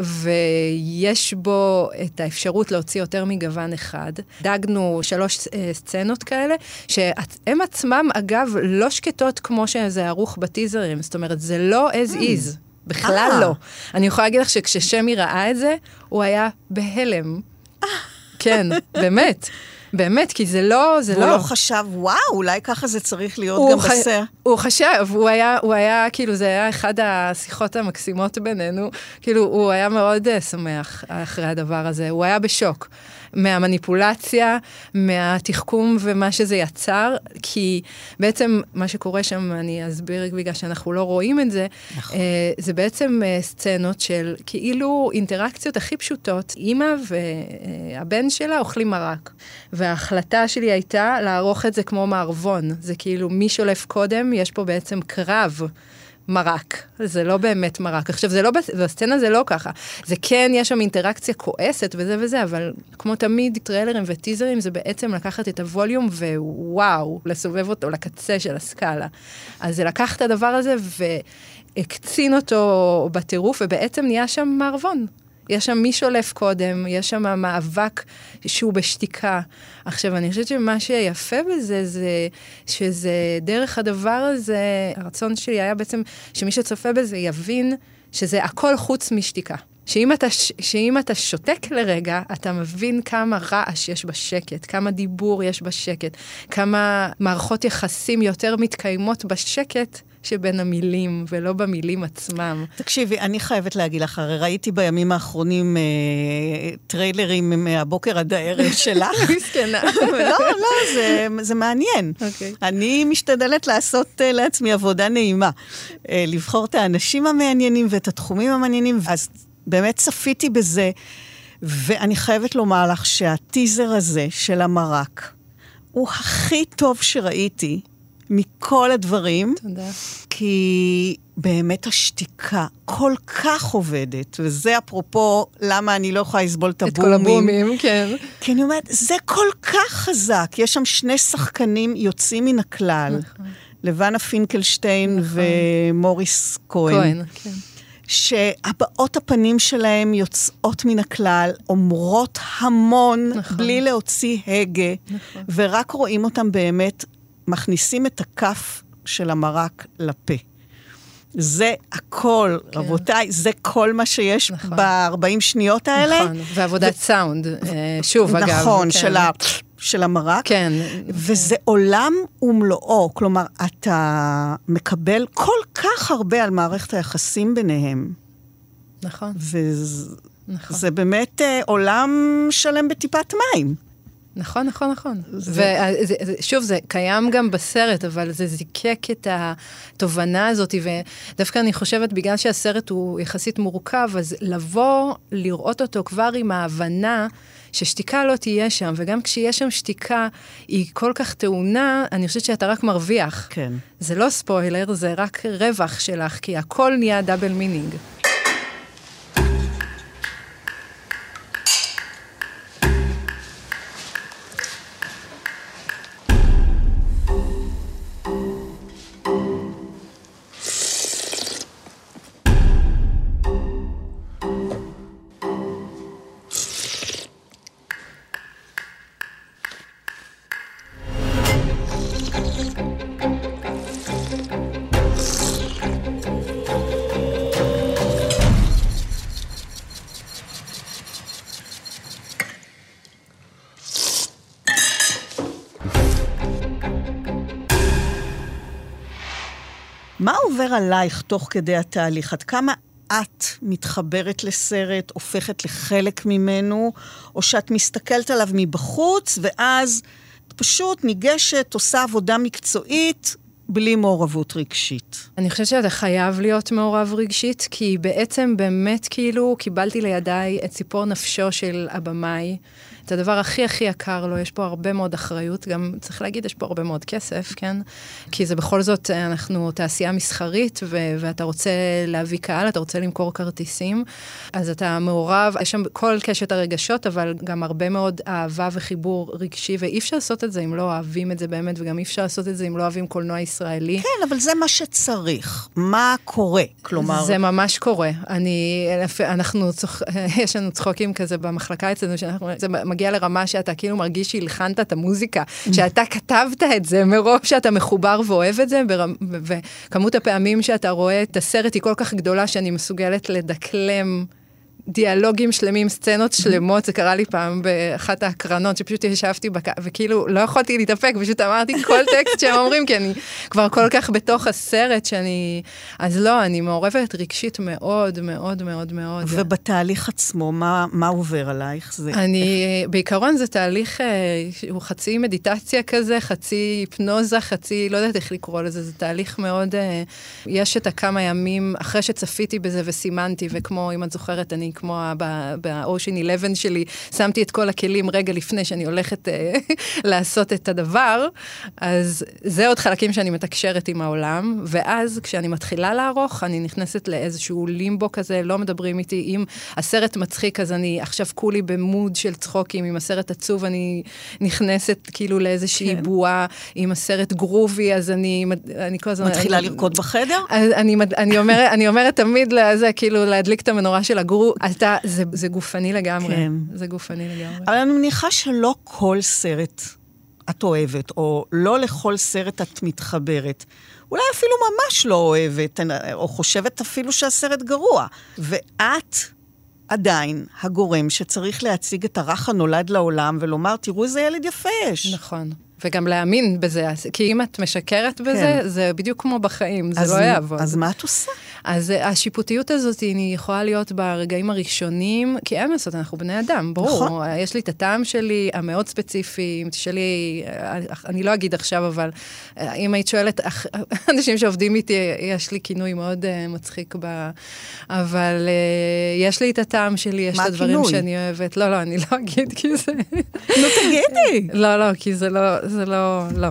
ויש בו את האפשרות להוציא יותר מגוון אחד. דאגנו שלוש אה, סצנות כאלה, שהן עצמם, אגב, לא שקטות כמו שזה ערוך בטיזרים, זאת אומרת, זה לא as mm. is. בכלל אה. לא. אני יכולה להגיד לך שכששמי ראה את זה, הוא היה בהלם. כן, באמת. באמת, כי זה לא, זה לא... הוא לא חשב, וואו, אולי ככה זה צריך להיות גם ח... בסר. הוא חשב, הוא היה, הוא היה, כאילו, זה היה אחד השיחות המקסימות בינינו. כאילו, הוא היה מאוד uh, שמח אחרי הדבר הזה, הוא היה בשוק. מהמניפולציה, מהתחכום ומה שזה יצר, כי בעצם מה שקורה שם, אני אסביר בגלל שאנחנו לא רואים את זה, נכון. אה, זה בעצם אה, סצנות של כאילו אינטראקציות הכי פשוטות. אימא והבן שלה אוכלים מרק, וההחלטה שלי הייתה לערוך את זה כמו מערבון. זה כאילו מי שולף קודם, יש פה בעצם קרב. מרק, זה לא באמת מרק. עכשיו, זה לא, בסצנה זה לא ככה. זה כן, יש שם אינטראקציה כועסת וזה וזה, אבל כמו תמיד, טריילרים וטיזרים זה בעצם לקחת את הווליום ווואו, לסובב אותו לקצה של הסקאלה. אז זה לקח את הדבר הזה והקצין אותו בטירוף, ובעצם נהיה שם מערבון. יש שם מי שולף קודם, יש שם מאבק שהוא בשתיקה. עכשיו, אני חושבת שמה שיפה בזה, זה שזה דרך הדבר הזה, הרצון שלי היה בעצם שמי שצופה בזה יבין שזה הכל חוץ משתיקה. שאם אתה, שאם אתה שותק לרגע, אתה מבין כמה רעש יש בשקט, כמה דיבור יש בשקט, כמה מערכות יחסים יותר מתקיימות בשקט שבין המילים, ולא במילים עצמם. תקשיבי, אני חייבת להגיד לך, הרי ראיתי בימים האחרונים אה, טריילרים מהבוקר עד הערב שלך. מסכנה. לא, לא, זה, זה מעניין. Okay. אוקיי. אני משתדלת לעשות uh, לעצמי עבודה נעימה. Uh, לבחור את האנשים המעניינים ואת התחומים המעניינים, אז באמת צפיתי בזה, ואני חייבת לומר לך שהטיזר הזה של המרק, הוא הכי טוב שראיתי. מכל הדברים. תודה. כי באמת השתיקה כל כך עובדת, וזה אפרופו למה אני לא יכולה לסבול את הבומים. את כל הבומים, כן. כי אני אומרת, זה כל כך חזק. יש שם שני שחקנים יוצאים מן הכלל. נכון. לבנה פינקלשטיין נכון. ומוריס כהן. כהן, כן. שהבעות הפנים שלהם יוצאות מן הכלל, אומרות המון, נכון. בלי להוציא הגה, נכון. ורק רואים אותם באמת מכניסים את הכף של המרק לפה. זה הכל, כן. רבותיי, זה כל מה שיש נכון. ב-40 שניות האלה. נכון, ועבודת ו... סאונד, אה, שוב, נכון, אגב. נכון, כן. של, ה... של המרק. כן. וזה כן. עולם ומלואו, כלומר, אתה מקבל כל כך הרבה על מערכת היחסים ביניהם. נכון. וזה נכון. באמת uh, עולם שלם בטיפת מים. נכון, נכון, נכון. ושוב, זה קיים גם בסרט, אבל זה זיקק את התובנה הזאת, ודווקא אני חושבת, בגלל שהסרט הוא יחסית מורכב, אז לבוא, לראות אותו כבר עם ההבנה ששתיקה לא תהיה שם, וגם כשיש שם שתיקה, היא כל כך טעונה, אני חושבת שאתה רק מרוויח. כן. זה לא ספוילר, זה רק רווח שלך, כי הכל נהיה double meaning. עלייך תוך כדי התהליך? עד כמה את מתחברת לסרט, הופכת לחלק ממנו, או שאת מסתכלת עליו מבחוץ, ואז את פשוט ניגשת, עושה עבודה מקצועית, בלי מעורבות רגשית. אני חושבת שאתה חייב להיות מעורב רגשית, כי בעצם באמת כאילו קיבלתי לידיי את ציפור נפשו של הבמאי. את הדבר הכי הכי יקר לו, יש פה הרבה מאוד אחריות, גם צריך להגיד, יש פה הרבה מאוד כסף, כן? כי זה בכל זאת, אנחנו תעשייה מסחרית, ו- ואתה רוצה להביא קהל, אתה רוצה למכור כרטיסים, אז אתה מעורב, יש שם כל קשת הרגשות, אבל גם הרבה מאוד אהבה וחיבור רגשי, ואי אפשר לעשות את זה אם לא אוהבים את זה באמת, וגם אי אפשר לעשות את זה אם לא אוהבים קולנוע ישראלי. כן, אבל זה מה שצריך. מה קורה? כלומר... זה ממש קורה. אני, אנחנו, צוח, יש לנו צחוקים כזה במחלקה אצלנו, שאנחנו, זה מגיע לרמה שאתה כאילו מרגיש שהלחנת את המוזיקה, שאתה כתבת את זה מרוב שאתה מחובר ואוהב את זה, וכמות הפעמים שאתה רואה את הסרט היא כל כך גדולה שאני מסוגלת לדקלם. דיאלוגים שלמים, סצנות שלמות, זה קרה לי פעם באחת ההקרנות, שפשוט ישבתי בק... וכאילו לא יכולתי להתאפק, פשוט אמרתי כל טקסט שהם אומרים, כי אני כבר כל כך בתוך הסרט שאני... אז לא, אני מעורבת רגשית מאוד, מאוד, מאוד, מאוד. ובתהליך עצמו, מה, מה עובר עלייך? זה... אני, בעיקרון זה תהליך, אה, הוא חצי מדיטציה כזה, חצי היפנוזה, חצי, לא יודעת איך לקרוא לזה, זה תהליך מאוד... אה, יש את הכמה ימים, אחרי שצפיתי בזה וסימנתי, וכמו, אם את זוכרת, אני כמו ב-Ocean 11 שלי, שמתי את כל הכלים רגע לפני שאני הולכת אה, לעשות את הדבר, אז זה עוד חלקים שאני מתקשרת עם העולם, ואז כשאני מתחילה לערוך, אני נכנסת לאיזשהו לימבו כזה, לא מדברים איתי, אם הסרט מצחיק, אז אני עכשיו כולי במוד של צחוקים, אם הסרט עצוב, אני נכנסת כאילו לאיזושהי כן. בועה, אם הסרט גרובי, אז אני, אני כל הזמן... מתחילה אני, לרקוד בחדר? אני, אני, אני, אומרת, אני אומרת תמיד לזה, כאילו להדליק את המנורה של הגרו, אתה, זה, זה גופני לגמרי. כן. זה גופני לגמרי. אבל אני מניחה שלא כל סרט את אוהבת, או לא לכל סרט את מתחברת. אולי אפילו ממש לא אוהבת, או חושבת אפילו שהסרט גרוע. ואת עדיין הגורם שצריך להציג את הרך הנולד לעולם ולומר, תראו איזה ילד יפה יש. נכון. וגם להאמין בזה, כי אם את משקרת בזה, כן. זה בדיוק כמו בחיים, זה לא יעבוד. אז מה את עושה? אז השיפוטיות הזאת, היא יכולה להיות ברגעים הראשונים, כי אין לעשות, אנחנו בני אדם, ברור. נכון. יש לי את הטעם שלי, המאוד ספציפי, אם תשאלי, אני לא אגיד עכשיו, אבל אם היית שואלת, אנשים שעובדים איתי, יש לי כינוי מאוד uh, מצחיק ב... אבל uh, יש לי את הטעם שלי, יש את הדברים הכינוי? שאני אוהבת. לא, לא, אני לא אגיד, כי זה... נו, תגידי. לא, לא, כי זה לא, זה לא, לא.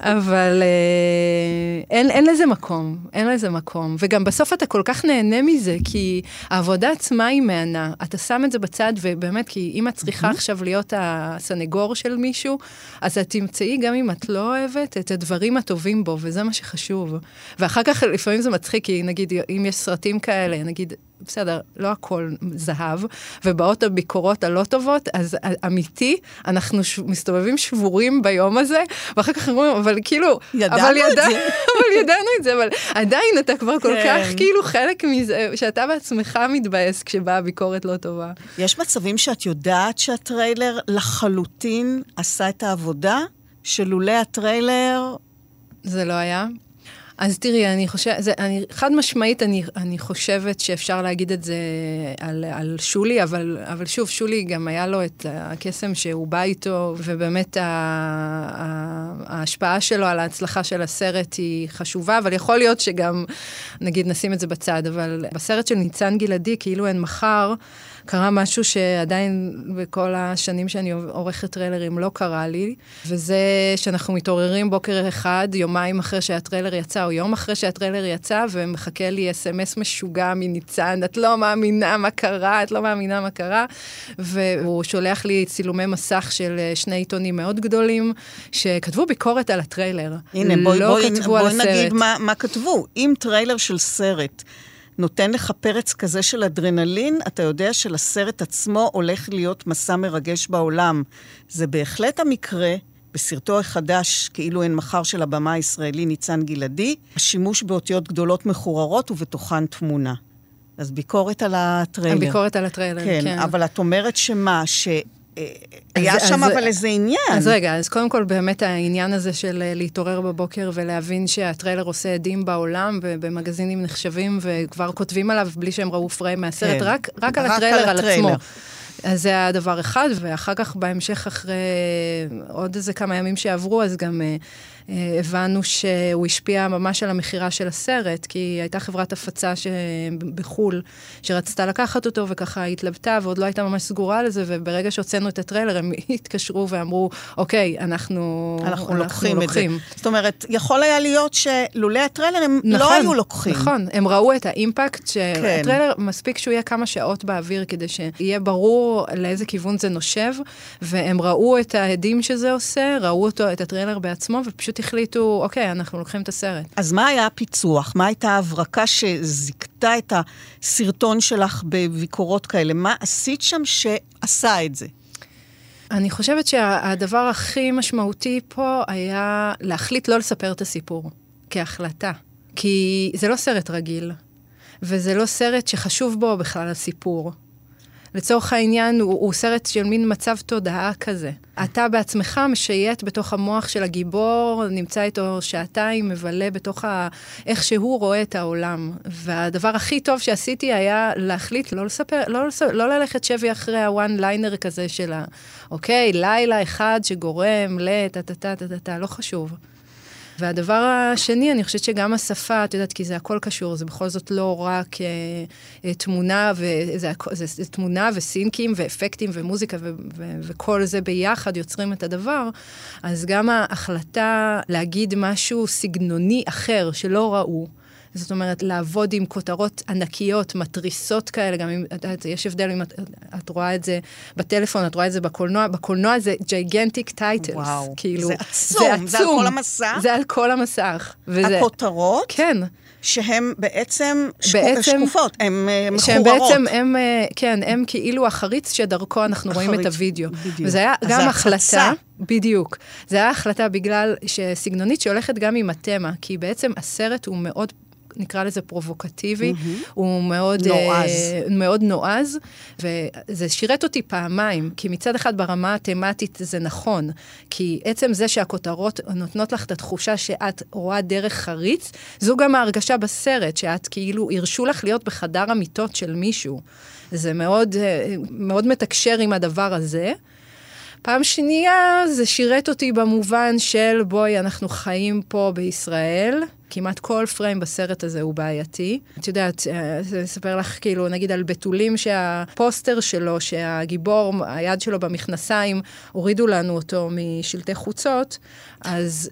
אבל אה, אין, אין לזה מקום, אין לזה מקום. וגם בסוף אתה כל כך נהנה מזה, כי העבודה עצמה היא מהנה. אתה שם את זה בצד, ובאמת, כי אם את צריכה עכשיו להיות הסנגור של מישהו, אז את תמצאי, גם אם את לא אוהבת, את הדברים הטובים בו, וזה מה שחשוב. ואחר כך, לפעמים זה מצחיק, כי נגיד, אם יש סרטים כאלה, נגיד, בסדר, לא הכל זהב, ובאות הביקורות הלא טובות, אז אמיתי, אנחנו ש... מסתובבים שבורים ביום הזה, ואחר כך אומרים, אבל כאילו, ידענו אבל ידע... את זה. אבל ידענו את זה, אבל עדיין אתה כבר כל כן. כך כאילו חלק מזה, שאתה בעצמך מתבאס כשבאה ביקורת לא טובה. יש מצבים שאת יודעת שהטריילר לחלוטין עשה את העבודה, שלולא הטריילר... זה לא היה. אז תראי, אני חושבת, אני, חד משמעית, אני, אני חושבת שאפשר להגיד את זה על, על שולי, אבל, אבל שוב, שולי גם היה לו את הקסם שהוא בא איתו, ובאמת ה, ה, ההשפעה שלו על ההצלחה של הסרט היא חשובה, אבל יכול להיות שגם, נגיד, נשים את זה בצד, אבל בסרט של ניצן גלעדי, כאילו אין מחר, קרה משהו שעדיין בכל השנים שאני עורכת טריילרים לא קרה לי, וזה שאנחנו מתעוררים בוקר אחד, יומיים אחרי שהטריילר יצא, או יום אחרי שהטריילר יצא, ומחכה לי אס.אם.אס משוגע מניצן, את לא מאמינה מה קרה, את לא מאמינה מה קרה, והוא שולח לי צילומי מסך של שני עיתונים מאוד גדולים, שכתבו ביקורת על הטריילר. הנה, בואי לא בואי, בואי נגיד מה, מה כתבו. אם טריילר של סרט... נותן לך פרץ כזה של אדרנלין, אתה יודע שלסרט עצמו הולך להיות מסע מרגש בעולם. זה בהחלט המקרה. בסרטו החדש, כאילו אין מחר של הבמאי הישראלי ניצן גלעדי, השימוש באותיות גדולות מחוררות ובתוכן תמונה. אז ביקורת על הטריילר. הביקורת על הטריילר, כן. כן, אבל את אומרת שמה, ש... היה אז- שם אז- אבל איזה עניין. אז רגע, אז קודם כל באמת העניין הזה של אה, להתעורר בבוקר ולהבין שהטריילר עושה הדים בעולם ובמגזינים נחשבים וכבר כותבים עליו בלי שהם ראו פריים מהסרט, כן. רק, רק על רק הטריילר על על הטריילר. עצמו. אז זה היה דבר אחד, ואחר כך בהמשך, אחרי עוד איזה כמה ימים שעברו, אז גם אה, אה, הבנו שהוא השפיע ממש על המכירה של הסרט, כי הייתה חברת הפצה ש... בחו"ל שרצתה לקחת אותו, וככה התלבטה, ועוד לא הייתה ממש סגורה על זה, וברגע שהוצאנו את הטריילר, הם התקשרו ואמרו, אוקיי, אנחנו, אנחנו לוקחים את זה. זאת אומרת, יכול היה להיות שלולא הטריילר הם לא נכון, היו לוקחים. נכון, הם ראו את ה impact, כן. שהטריילר, מספיק שהוא יהיה כמה שעות באוויר כדי שיהיה ברור לאיזה כיוון זה נושב, והם ראו את ההדים שזה עושה, ראו אותו, את הטריילר בעצמו, ופשוט החליטו, אוקיי, אנחנו לוקחים את הסרט. אז מה היה הפיצוח? מה הייתה ההברקה שזיכתה את הסרטון שלך בביקורות כאלה? מה עשית שם שעשה את זה? אני חושבת שהדבר הכי משמעותי פה היה להחליט לא לספר את הסיפור, כהחלטה. כי זה לא סרט רגיל, וזה לא סרט שחשוב בו בכלל הסיפור. לצורך העניין, הוא, הוא סרט של מין מצב תודעה כזה. אתה בעצמך משייט בתוך המוח של הגיבור, נמצא איתו שעתיים, מבלה בתוך ה... איך שהוא רואה את העולם. והדבר הכי טוב שעשיתי היה להחליט לא לספר, לא, לס... לא ללכת שבי אחרי ה one liner כזה של ה... אוקיי, לילה אחד שגורם לטה-טה-טה-טה-טה, לא חשוב. והדבר השני, אני חושבת שגם השפה, את יודעת, כי זה הכל קשור, זה בכל זאת לא רק אה, אה, תמונה, וזה, זה, זה תמונה וסינקים ואפקטים ומוזיקה ו, ו, וכל זה ביחד יוצרים את הדבר, אז גם ההחלטה להגיד משהו סגנוני אחר שלא ראו, זאת אומרת, לעבוד עם כותרות ענקיות, מתריסות כאלה, גם אם, את יודעת, יש הבדל אם את, את רואה את זה בטלפון, את רואה את זה בקולנוע, בקולנוע זה gigantic titles. וואו, כאילו, זה עצום, זה על כל המסך? זה על כל המסך. וזה, הכותרות? כן. שהן בעצם, בעצם- שקופות, הן אה, מחוררות. בעצם, הם, אה, כן, הם כאילו החריץ שדרכו אנחנו רואים את החריץ, הוידאו. בדיוק. וזה היה גם זה החלטה, הצצה. בדיוק. זה היה החלטה בגלל שסגנונית שהולכת גם עם התמה, כי בעצם הסרט הוא מאוד... נקרא לזה פרובוקטיבי, הוא מאוד נועז. אה, מאוד נועז, וזה שירת אותי פעמיים, כי מצד אחד ברמה התמטית זה נכון, כי עצם זה שהכותרות נותנות לך את התחושה שאת רואה דרך חריץ, זו גם ההרגשה בסרט, שאת כאילו, הרשו לך להיות בחדר המיטות של מישהו. זה מאוד, אה, מאוד מתקשר עם הדבר הזה. פעם שנייה, זה שירת אותי במובן של בואי, אנחנו חיים פה בישראל. כמעט כל פריים בסרט הזה הוא בעייתי. את יודעת, אה, אני אספר לך כאילו, נגיד על בתולים שהפוסטר שלו, שהגיבור, היד שלו במכנסיים, הורידו לנו אותו משלטי חוצות, אז,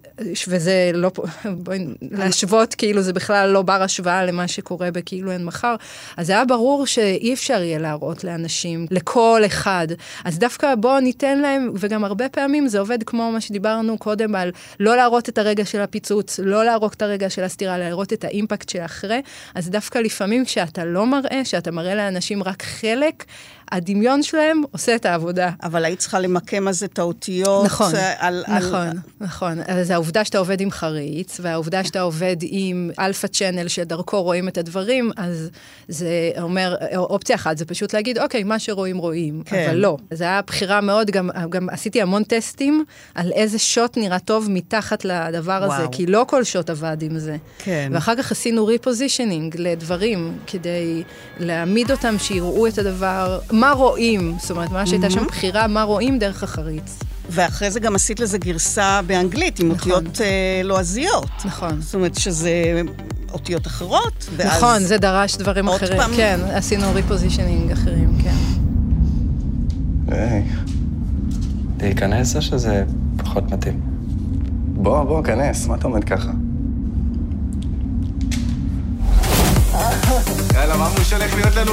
וזה לא, בואי להשוות, כאילו זה בכלל לא בר השוואה למה שקורה בכאילו אין מחר, אז היה ברור שאי אפשר יהיה להראות לאנשים, לכל אחד. אז דווקא בואו ניתן להם, וגם הרבה פעמים זה עובד כמו מה שדיברנו קודם על לא להראות את הרגע של הפיצוץ, לא להראות את הרגע של הסתירה, להראות את האימפקט של אחרי. אז דווקא לפעמים כשאתה לא מראה, שאתה מראה לאנשים רק חלק, הדמיון שלהם עושה את העבודה. אבל היית צריכה למקם אז את האותיות. נכון, אה, על, נכון, על... נכון. אז העובדה שאתה עובד עם חריץ, והעובדה שאתה עובד עם alpha channel שדרכו רואים את הדברים, אז זה אומר, אופציה אחת, זה פשוט להגיד, אוקיי, מה שרואים רואים, כן. אבל לא. זו הייתה בחירה מאוד, גם, גם עשיתי המון טסטים על איזה שוט נראה טוב מתחת לדבר הזה, וואו. כי לא כל שוט עבד עם זה. כן. ואחר כך עשינו repositioning לדברים, כדי להעמיד אותם שיראו את הדבר, מה רואים, זאת אומרת, ממש הייתה שם בחירה מה רואים דרך החריץ. ואחרי זה גם עשית לזה גרסה באנגלית, עם נכון. אותיות אה, לועזיות. נכון. זאת אומרת שזה אותיות אחרות, ואז... נכון, זה דרש דברים עוד אחרים. פעם? כן, עשינו repositioning אחרים, כן. היי, להיכנס או שזה פחות מתאים? בוא, בוא, כנס, מה אתה עומד ככה? יאללה, ממוש הולך להיות לנו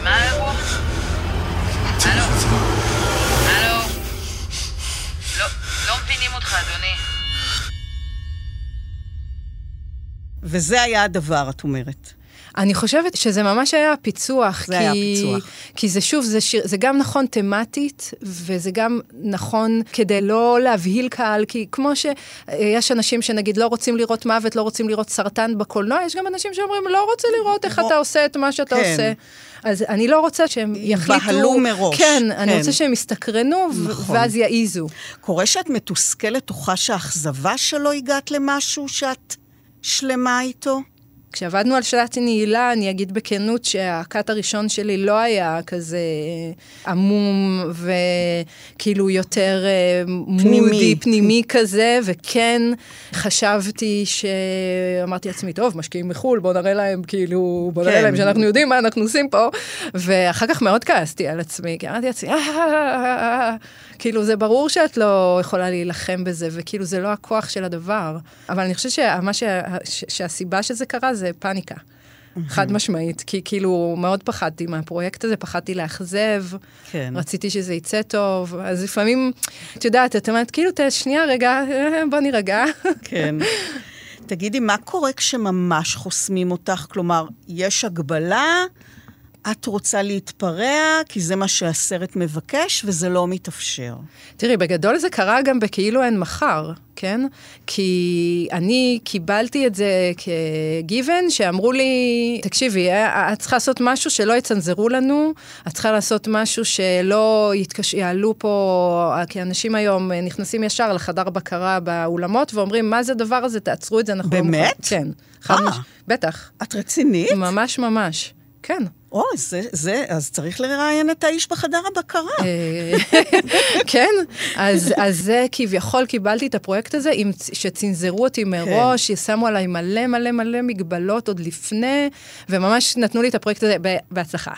וזה היה הדבר, את אומרת. אני חושבת שזה ממש היה פיצוח. זה כי, היה פיצוח. כי זה שוב, זה, שיר, זה גם נכון תמטית, וזה גם נכון כדי לא להבהיל קהל, כי כמו שיש אנשים שנגיד לא רוצים לראות מוות, לא רוצים לראות סרטן בקולנוע, יש גם אנשים שאומרים, לא רוצה לראות איך אתה עושה את מה שאתה כן. עושה. אז אני לא רוצה שהם יחליטו... יבהלו מראש. כן, אני כן. רוצה שהם יסתקרנו, נכון. ואז יעיזו. קורה שאת מתוסכלת או חשה אכזבה שלא הגעת למשהו שאת שלמה איתו? כשעבדנו על שלט נעילה, אני אגיד בכנות שהקאט הראשון שלי לא היה כזה עמום וכאילו יותר אה, מודי, פנימי כזה, וכן חשבתי שאמרתי לעצמי, טוב, משקיעים מחו"ל, בוא נראה להם, כאילו, בוא נראה כן. להם שאנחנו יודעים מה אנחנו עושים פה, ואחר כך מאוד כעסתי על עצמי, כי אמרתי לעצמי, "אה, אה, אה, אה." כאילו, זה ברור שאת לא יכולה להילחם בזה, וכאילו, זה לא הכוח של הדבר. אבל אני חושבת שהסיבה שזה קרה זה פאניקה. חד משמעית, כי כאילו מאוד פחדתי מהפרויקט הזה, פחדתי לאכזב, כן. רציתי שזה יצא טוב, אז לפעמים, את יודעת, את אומרת, כאילו, ת- שנייה רגע, בוא נירגע. כן. תגידי, מה קורה כשממש חוסמים אותך? כלומר, יש הגבלה, את רוצה להתפרע, כי זה מה שהסרט מבקש, וזה לא מתאפשר. תראי, בגדול זה קרה גם בכאילו אין מחר, כן? כי אני קיבלתי את זה כגיוון, שאמרו לי, תקשיבי, אה, את צריכה לעשות משהו שלא יצנזרו לנו, את צריכה לעשות משהו שלא יתקש... יעלו פה, כי אנשים היום אה, נכנסים ישר לחדר בקרה באולמות ואומרים, מה זה הדבר הזה? תעצרו את זה, אנחנו לא באמת? מוכנים." כן. חד אה. מש... בטח. את רצינית? ממש ממש. כן. או, זה, זה, אז צריך לראיין את האיש בחדר הבקרה. אה, כן, אז, אז זה כביכול קיבלתי את הפרויקט הזה, עם, שצנזרו אותי מראש, כן. ששמו עליי מלא מלא מלא מגבלות עוד לפני, וממש נתנו לי את הפרויקט הזה בהצלחה.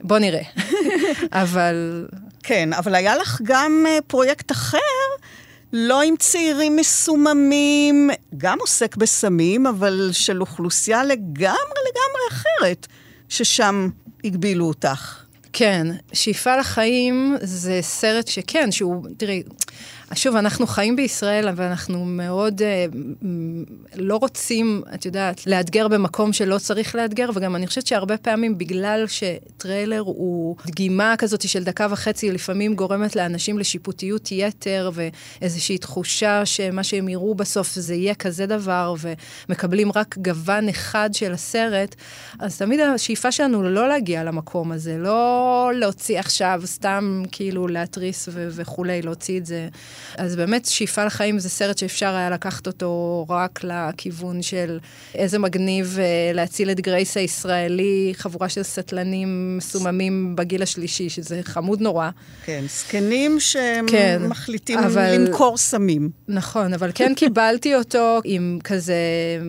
בוא נראה. אבל... כן, אבל היה לך גם אה, פרויקט אחר, לא עם צעירים מסוממים, גם עוסק בסמים, אבל של אוכלוסייה לגמרי לגמרי אחרת, ששם הגבילו אותך. כן, שאיפה לחיים זה סרט שכן, שהוא, תראי, שוב, אנחנו חיים בישראל, אבל אנחנו מאוד אה, לא רוצים, את יודעת, לאתגר במקום שלא צריך לאתגר, וגם אני חושבת שהרבה פעמים, בגלל שטריילר הוא דגימה כזאת של דקה וחצי, לפעמים גורמת לאנשים לשיפוטיות יתר, ואיזושהי תחושה שמה שהם יראו בסוף זה יהיה כזה דבר, ומקבלים רק גוון אחד של הסרט, אז תמיד השאיפה שלנו לא להגיע למקום הזה, לא להוציא עכשיו סתם כאילו להתריס וכולי, להוציא את זה. אז באמת, שאיפה לחיים זה סרט שאפשר היה לקחת אותו רק לכיוון של איזה מגניב אה, להציל את גרייס הישראלי, חבורה של סטלנים מסוממים בגיל השלישי, שזה חמוד נורא. כן, זקנים כן, שמחליטים אבל- למכור סמים. נכון, אבל כן קיבלתי אותו עם כזה...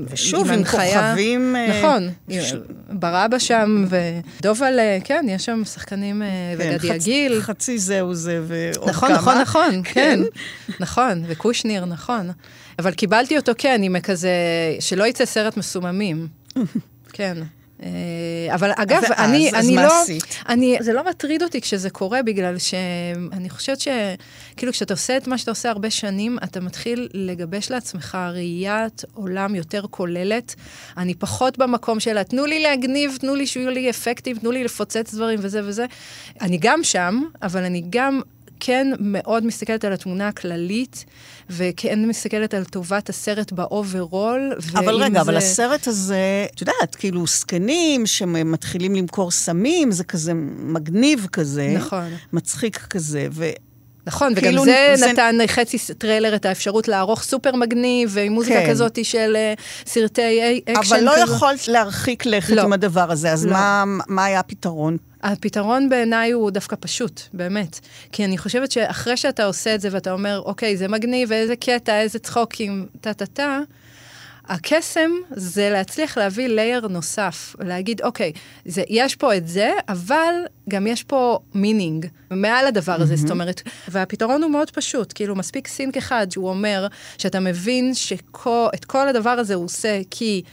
ושוב, עם הנחיה. כוכבים, אה, נכון, ש- ברבא שם, ודובל, אה, כן, יש שם שחקנים, אה, כן, וגדי חצ- הגיל. חצי זהו זה ועוד נכון, כמה. נכון, נכון, כן, נכון, וקושניר, נכון. אבל קיבלתי אותו, כן, עם כזה, שלא יצא סרט מסוממים. כן. אה, אבל אגב, ואז, אני, אז אני מה לא, עשית? אני, זה לא מטריד אותי כשזה קורה, בגלל שאני חושבת שכאילו כשאתה עושה את מה שאתה עושה הרבה שנים, אתה מתחיל לגבש לעצמך ראיית עולם יותר כוללת. אני פחות במקום של תנו לי להגניב, תנו לי שיהיו לי אפקטים, תנו לי לפוצץ דברים וזה וזה. אני גם שם, אבל אני גם כן מאוד מסתכלת על התמונה הכללית, וכן מסתכלת על טובת הסרט ב overall. אבל רגע, אבל זה- הסרט הזה, את יודעת, כאילו זקנים שמתחילים למכור סמים, זה כזה מגניב כזה. נכון. מצחיק כזה, ו... נכון, וגם כאילו זה, זה- נתן חצי טריילר את האפשרות לערוך סופר מגניב, ועם מוזיקה כן. כזאת של אה, סרטי אקשן אבל לא כזו. יכולת להרחיק לכת לא. עם הדבר הזה, אז לא. מה, מה היה הפתרון? הפתרון בעיניי הוא דווקא פשוט, באמת. כי אני חושבת שאחרי שאתה עושה את זה ואתה אומר, אוקיי, זה מגניב, איזה קטע, איזה צחוקים, טה-טה-טה, הקסם זה להצליח להביא layer נוסף, להגיד, אוקיי, זה, יש פה את זה, אבל גם יש פה meaning מעל הדבר הזה, מהמם. זאת אומרת, והפתרון הוא מאוד פשוט, כאילו, מספיק sync אחד שהוא אומר שאתה מבין שאת כל הדבר הזה הוא עושה כי...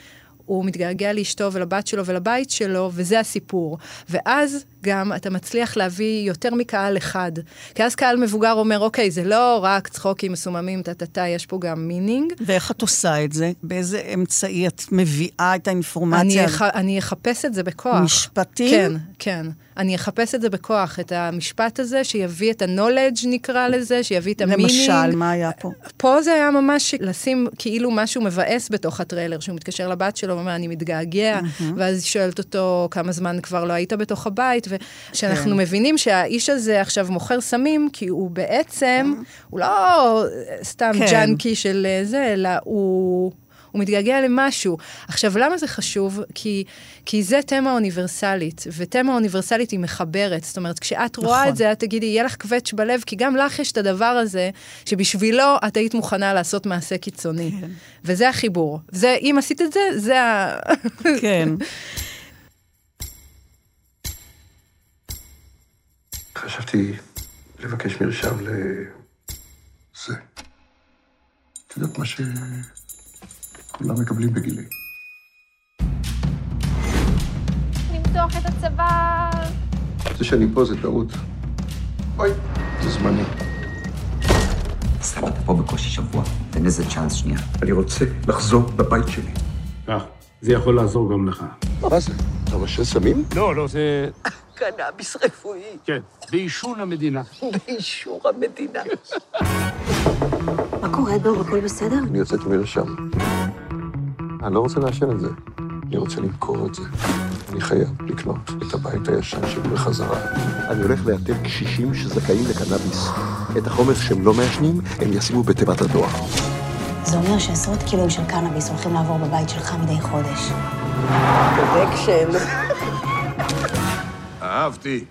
הוא מתגעגע לאשתו ולבת שלו ולבית שלו, וזה הסיפור. ואז גם אתה מצליח להביא יותר מקהל אחד. כי אז קהל מבוגר אומר, אוקיי, זה לא רק צחוקים מסוממים, טה-טה-טה, יש פה גם meaning. ואיך את עושה את זה? באיזה אמצעי את מביאה את האינפורמציה? אני, אח... אני אחפש את זה בכוח. משפטים? כן, כן. אני אחפש את זה בכוח, את המשפט הזה, שיביא את ה-knowledge נקרא לזה, שיביא את ה meaning. למשל, מה היה פה? פה זה היה ממש לשים כאילו משהו מבאס בתוך הטריילר, שהוא מתקשר לבת שלו ואומר, אני מתגעגע, mm-hmm. ואז היא שואלת אותו כמה זמן כבר לא היית בתוך הבית, ושאנחנו כן. מבינים שהאיש הזה עכשיו מוכר סמים, כי הוא בעצם, הוא לא סתם כן. ג'אנקי של זה, אלא הוא... הוא מתגעגע למשהו. עכשיו, למה זה חשוב? כי, כי זה תמה אוניברסלית, ותמה אוניברסלית היא מחברת. זאת אומרת, כשאת רואה נכון. את זה, את תגידי, יהיה לך קווץ' בלב, כי גם לך יש את הדבר הזה, שבשבילו את היית מוכנה לעשות מעשה קיצוני. כן. וזה החיבור. זה, אם עשית את זה, זה ה... כן. חשבתי לבקש מרשם ל... זה. את יודעת מה ש... כולם מקבלים בגילי. למתוח את הצוואר. זה שאני פה זה טעות. אוי, זה זמני. אתה פה בקושי שבוע, תן איזה צ'אנס שנייה. אני רוצה לחזור לבית שלי. כך, זה יכול לעזור גם לך. מה זה? אתה משל סמים? לא, לא, זה... קנאביס רפואי. כן, באישון המדינה. באישור המדינה. מה קורה, דור? הכל בסדר? אני יוצאתי מרשם. אני לא רוצה לעשן את זה, אני רוצה למכור את זה. אני חייב לקנות את הבית הישן שלי בחזרה. אני הולך לאתר קשישים שזכאים לקנאביס. את החומר שהם לא מעשנים, הם ישימו בתיבת הדואר. זה אומר שעשרות קילוים של קנאביס הולכים לעבור בבית שלך מדי חודש. production. אהבתי.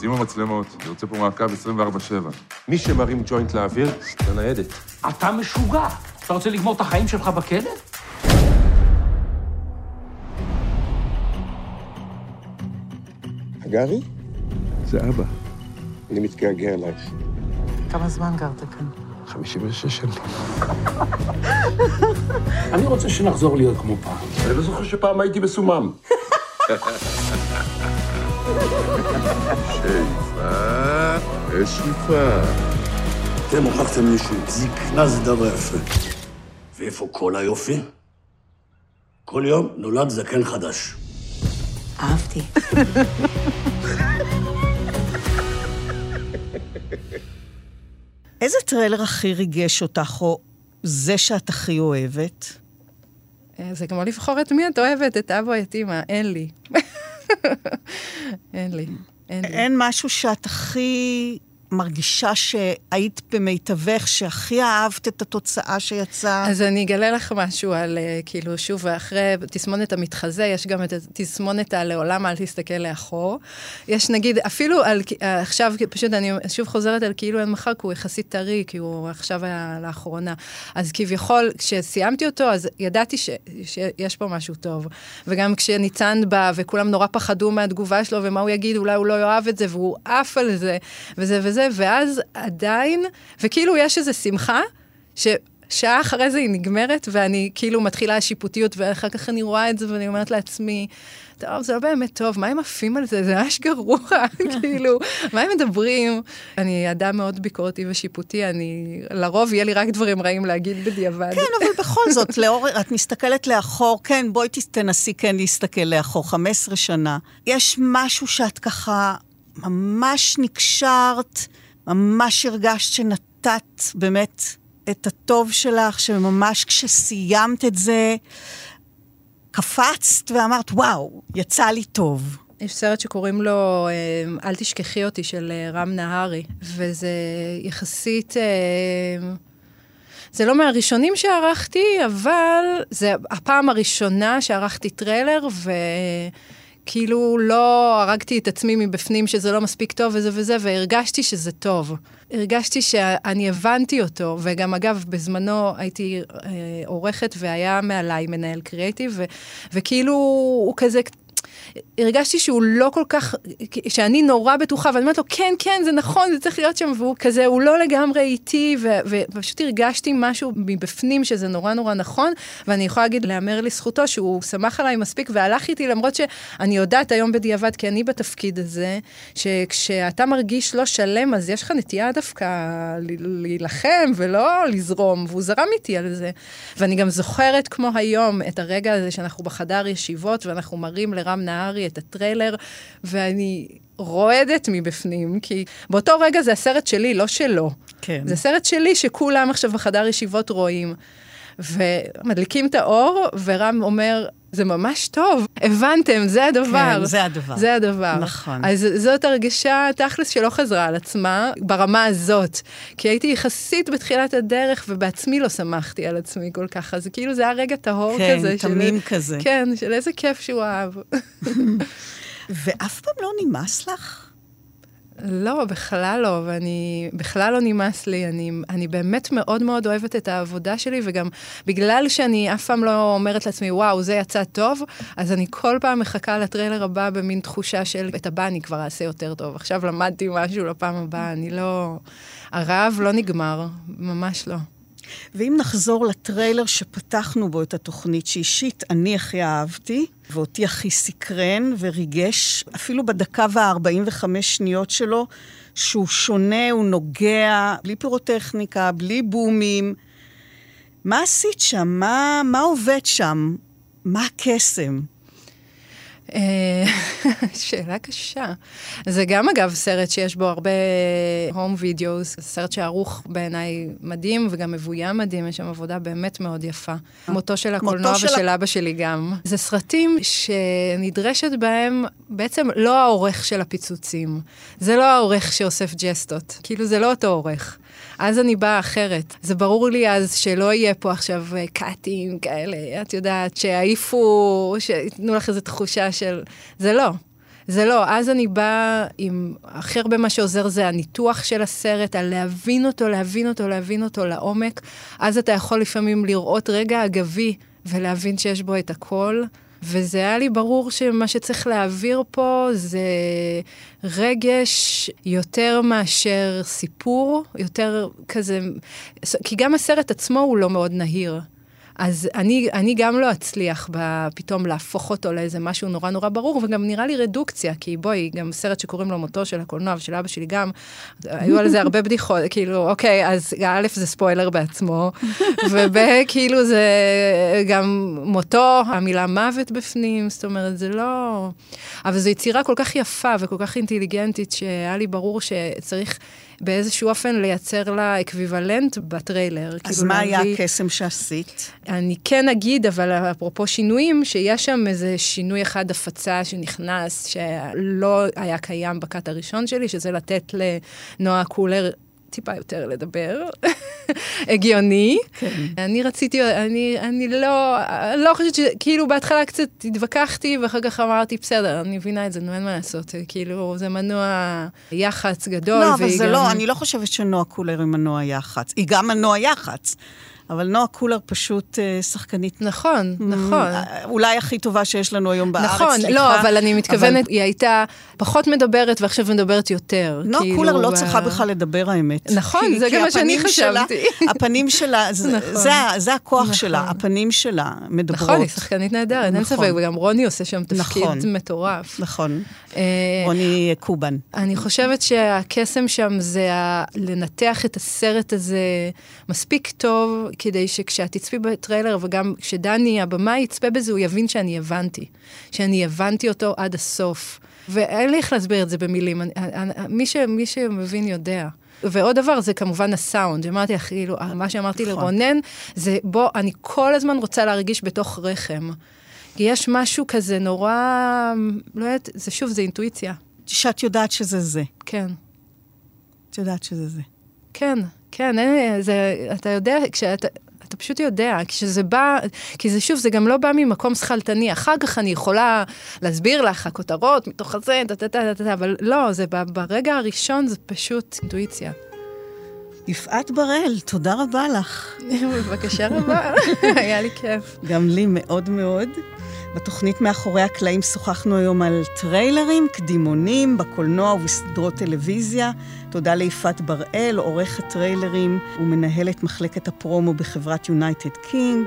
שימו מצלמות, אני רוצה פה מעקב 24-7. מי שמרים ג'וינט לאוויר, לניידת. אתה משוגע. אתה רוצה לגמור את החיים שלך בכלא? הגרי? זה אבא. אני מתגעגע אלייך. כמה זמן גרת כאן? 56 שנים. אני רוצה שנחזור להיות כמו פעם. אני לא זוכר שפעם הייתי מסומם. שאיפה, שאיפה. אתם הוכחתם לי שזקנה זה דבר יפה. ואיפה כל היופי? כל יום נולד זקן חדש. אהבתי. איזה טריילר הכי ריגש אותך, או זה שאת הכי אוהבת? זה כמו לבחור את מי את אוהבת, את אבא או את אמא, אין לי. אין לי. אין לי. אין משהו שאת הכי מרגישה שהיית במיטבך, שהכי אהבת את התוצאה שיצאה? אז אני אגלה לך משהו על, uh, כאילו, שוב, אחרי תסמונת המתחזה, יש גם את התסמונת הלעולם אל תסתכל לאחור. יש נגיד, אפילו על, uh, עכשיו, פשוט אני שוב חוזרת על כאילו אין מחר, כי הוא יחסית טרי, כי הוא עכשיו היה לאחרונה. אז כביכול, כשסיימתי אותו, אז ידעתי ש, שיש פה משהו טוב. וגם כשניצן בא, וכולם נורא פחדו מהתגובה שלו, ומה הוא יגיד, אולי הוא לא יאהב את זה, והוא עף על זה, וזה וזה. הזה, ואז עדיין, וכאילו יש איזו שמחה, ששעה אחרי זה היא נגמרת, ואני כאילו מתחילה השיפוטיות, ואחר כך אני רואה את זה ואני אומרת לעצמי, טוב, זה לא באמת טוב, מה הם עפים על זה? זה ממש גרוע, כאילו, מה הם מדברים? אני אדם מאוד ביקורתי ושיפוטי, אני, לרוב יהיה לי רק דברים רעים להגיד בדיעבד. כן, אבל בכל זאת, לאור, את מסתכלת לאחור, כן, בואי תנסי כן להסתכל לאחור, 15 שנה. יש משהו שאת ככה ממש נקשרת, ממש הרגשת שנתת באמת את הטוב שלך, שממש כשסיימת את זה, קפצת ואמרת, וואו, יצא לי טוב. יש סרט שקוראים לו אה, "אל תשכחי אותי" של אה, רם נהרי, וזה יחסית... אה, זה לא מהראשונים שערכתי, אבל זה הפעם הראשונה שערכתי טריילר, ו... כאילו לא הרגתי את עצמי מבפנים שזה לא מספיק טוב וזה וזה, והרגשתי שזה טוב. הרגשתי שאני הבנתי אותו, וגם אגב, בזמנו הייתי אה, עורכת והיה מעליי מנהל קריאיטיב, וכאילו הוא כזה הרגשתי שהוא לא כל כך, שאני נורא בטוחה, ואני אומרת לו, כן, כן, זה נכון, זה צריך להיות שם, והוא כזה, הוא לא לגמרי איתי, ופשוט הרגשתי משהו מבפנים שזה נורא נורא נכון, ואני יכולה להגיד, להמר לזכותו שהוא שמח עליי מספיק והלך איתי, למרות שאני יודעת היום בדיעבד, כי אני בתפקיד הזה, שכשאתה מרגיש לא שלם, אז יש לך נטייה דווקא להילחם ולא לזרום, והוא זרם איתי על זה. ואני גם זוכרת כמו היום את הרגע הזה שאנחנו בחדר ישיבות, ואנחנו מראים לרם נהרי את הטריילר, ואני רועדת מבפנים, כי באותו רגע זה הסרט שלי, לא שלו. כן. זה סרט שלי שכולם עכשיו בחדר ישיבות רואים. ומדליקים את האור, ורם אומר, זה ממש טוב, הבנתם, זה הדבר. כן, זה הדבר. זה הדבר. נכון. אז זאת הרגשה תכלס שלא חזרה על עצמה ברמה הזאת. כי הייתי יחסית בתחילת הדרך, ובעצמי לא שמחתי על עצמי כל כך, אז כאילו זה היה רגע טהור כן, כזה. כן, תמים של... כזה. כן, של איזה כיף שהוא אהב. ואף פעם לא נמאס לך? לא, בכלל לא, ואני, בכלל לא נמאס לי. אני, אני באמת מאוד מאוד אוהבת את העבודה שלי, וגם בגלל שאני אף פעם לא אומרת לעצמי, וואו, זה יצא טוב, אז אני כל פעם מחכה לטריילר הבא במין תחושה של, את הבא אני כבר אעשה יותר טוב. עכשיו למדתי משהו לפעם הבאה, אני לא... הרעב לא נגמר, ממש לא. ואם נחזור לטריילר שפתחנו בו את התוכנית, שאישית אני הכי אהבתי, ואותי הכי סקרן וריגש, אפילו בדקה וה-45 שניות שלו, שהוא שונה, הוא נוגע, בלי פירוטכניקה, בלי בומים. מה עשית שם? מה, מה עובד שם? מה הקסם? שאלה קשה. זה גם אגב סרט שיש בו הרבה הום וידאוס, סרט שערוך בעיניי מדהים וגם מבוים מדהים, יש שם עבודה באמת מאוד יפה. מותו של הקולנוע ושל של... אבא שלי גם. זה סרטים שנדרשת בהם בעצם לא העורך של הפיצוצים, זה לא העורך שאוסף ג'סטות, כאילו זה לא אותו עורך. אז אני באה אחרת. זה ברור לי אז שלא יהיה פה עכשיו קאטים כאלה, את יודעת, שיעיפו, שייתנו לך איזו תחושה של... זה לא. זה לא, אז אני באה עם, הכי הרבה מה שעוזר זה הניתוח של הסרט, על להבין אותו, להבין אותו, להבין אותו לעומק. אז אתה יכול לפעמים לראות רגע אגבי ולהבין שיש בו את הכל. וזה היה לי ברור שמה שצריך להעביר פה זה רגש יותר מאשר סיפור, יותר כזה... כי גם הסרט עצמו הוא לא מאוד נהיר. אז אני, אני גם לא אצליח פתאום להפוך אותו לאיזה משהו נורא נורא ברור, וגם נראה לי רדוקציה, כי בואי, גם סרט שקוראים לו מותו של הקולנוע ושל אבא שלי גם, היו על זה הרבה בדיחות, כאילו, אוקיי, אז א', זה ספוילר בעצמו, וב', כאילו זה גם מותו, המילה מוות בפנים, זאת אומרת, זה לא... אבל זו יצירה כל כך יפה וכל כך אינטליגנטית, שהיה לי ברור שצריך... באיזשהו אופן לייצר לה equivalent בטריילר. אז כאילו מה להביא... היה הקסם שעשית? אני כן אגיד, אבל אפרופו שינויים, שיש שם איזה שינוי אחד הפצה שנכנס, שלא היה קיים ב cut הראשון שלי, שזה לתת לנועה קולר טיפה יותר לדבר, הגיוני. כן. אני רציתי, אני, אני לא, לא חושבת ש... כאילו בהתחלה קצת התווכחתי, ואחר כך אמרתי, בסדר, אני מבינה את זה, נו, אין מה לעשות. כאילו, זה מנוע יח"צ גדול. לא, אבל זה גם... לא, אני לא חושבת שנועה קולר היא מנוע יח"צ. היא גם מנוע יח"צ. אבל נועה קולר פשוט uh, שחקנית. נכון, נכון. אולי הכי טובה שיש לנו היום בארץ. נכון, סליחה, לא, אבל אני מתכוונת, אבל... היא הייתה פחות מדברת ועכשיו מדברת יותר. נועה כאילו קולר ב... לא צריכה בכלל לדבר, האמת. נכון, זה גם מה שאני חשבתי. הפנים שלה, זה, נכון. זה, זה הכוח נכון. שלה, הפנים שלה מדברות. נכון, היא שחקנית נהדרת, נכון. אין ספק, וגם רוני עושה שם תפקיד נכון. מטורף. נכון, אה, רוני קובן. אני חושבת שהקסם שם זה לנתח את הסרט הזה מספיק טוב, כדי שכשאת תצפי בטריילר, וגם כשדני, הבמאי, יצפה בזה, הוא יבין שאני הבנתי. שאני הבנתי אותו עד הסוף. ואין לי איך להסביר את זה במילים. אני, אני, מי, ש, מי שמבין יודע. ועוד דבר, זה כמובן הסאונד. אמרתי כאילו, מה שאמרתי נכון. לרונן, זה בוא, אני כל הזמן רוצה להרגיש בתוך רחם. כי יש משהו כזה נורא, לא יודעת, זה שוב, זה אינטואיציה. שאת יודעת שזה זה. כן. את יודעת שזה זה. כן, כן, אין, זה, אתה יודע, כשאתה... אתה פשוט יודע, כשזה בא, כי זה שוב, זה גם לא בא ממקום שכלתני. אחר כך אני יכולה להסביר לך, הכותרות מתוך הזה, טה-טה-טה-טה, אבל לא, זה ברגע הראשון זה פשוט אינטואיציה. יפעת בראל, תודה רבה לך. בבקשה רבה, היה לי כיף. גם לי מאוד מאוד. בתוכנית מאחורי הקלעים שוחחנו היום על טריילרים, קדימונים, בקולנוע ובסדרות טלוויזיה. תודה ליפעת בראל, עורכת טריילרים ומנהלת מחלקת הפרומו בחברת United King.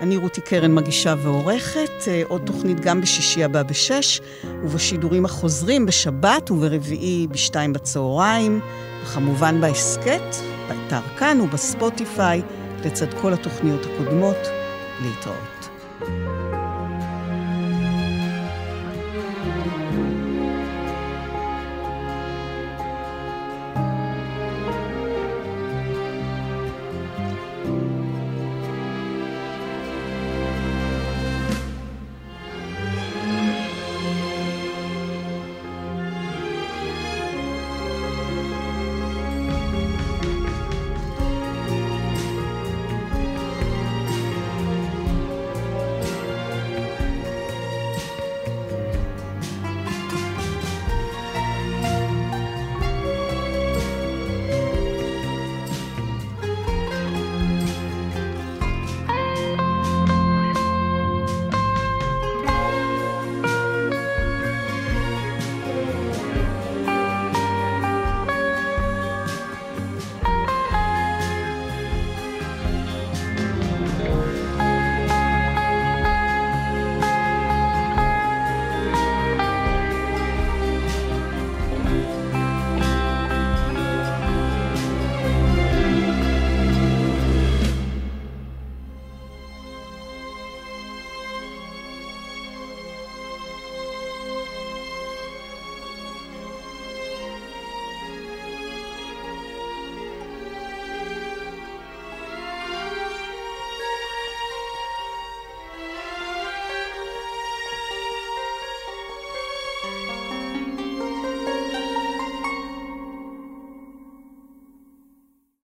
אני רותי קרן מגישה ועורכת, אה, עוד תוכנית גם בשישי הבא בשש, ובשידורים החוזרים בשבת וברביעי בשתיים בצהריים, וכמובן בהסכת, באתר כאן וב Spotify, לצד כל התוכניות הקודמות. להתראות.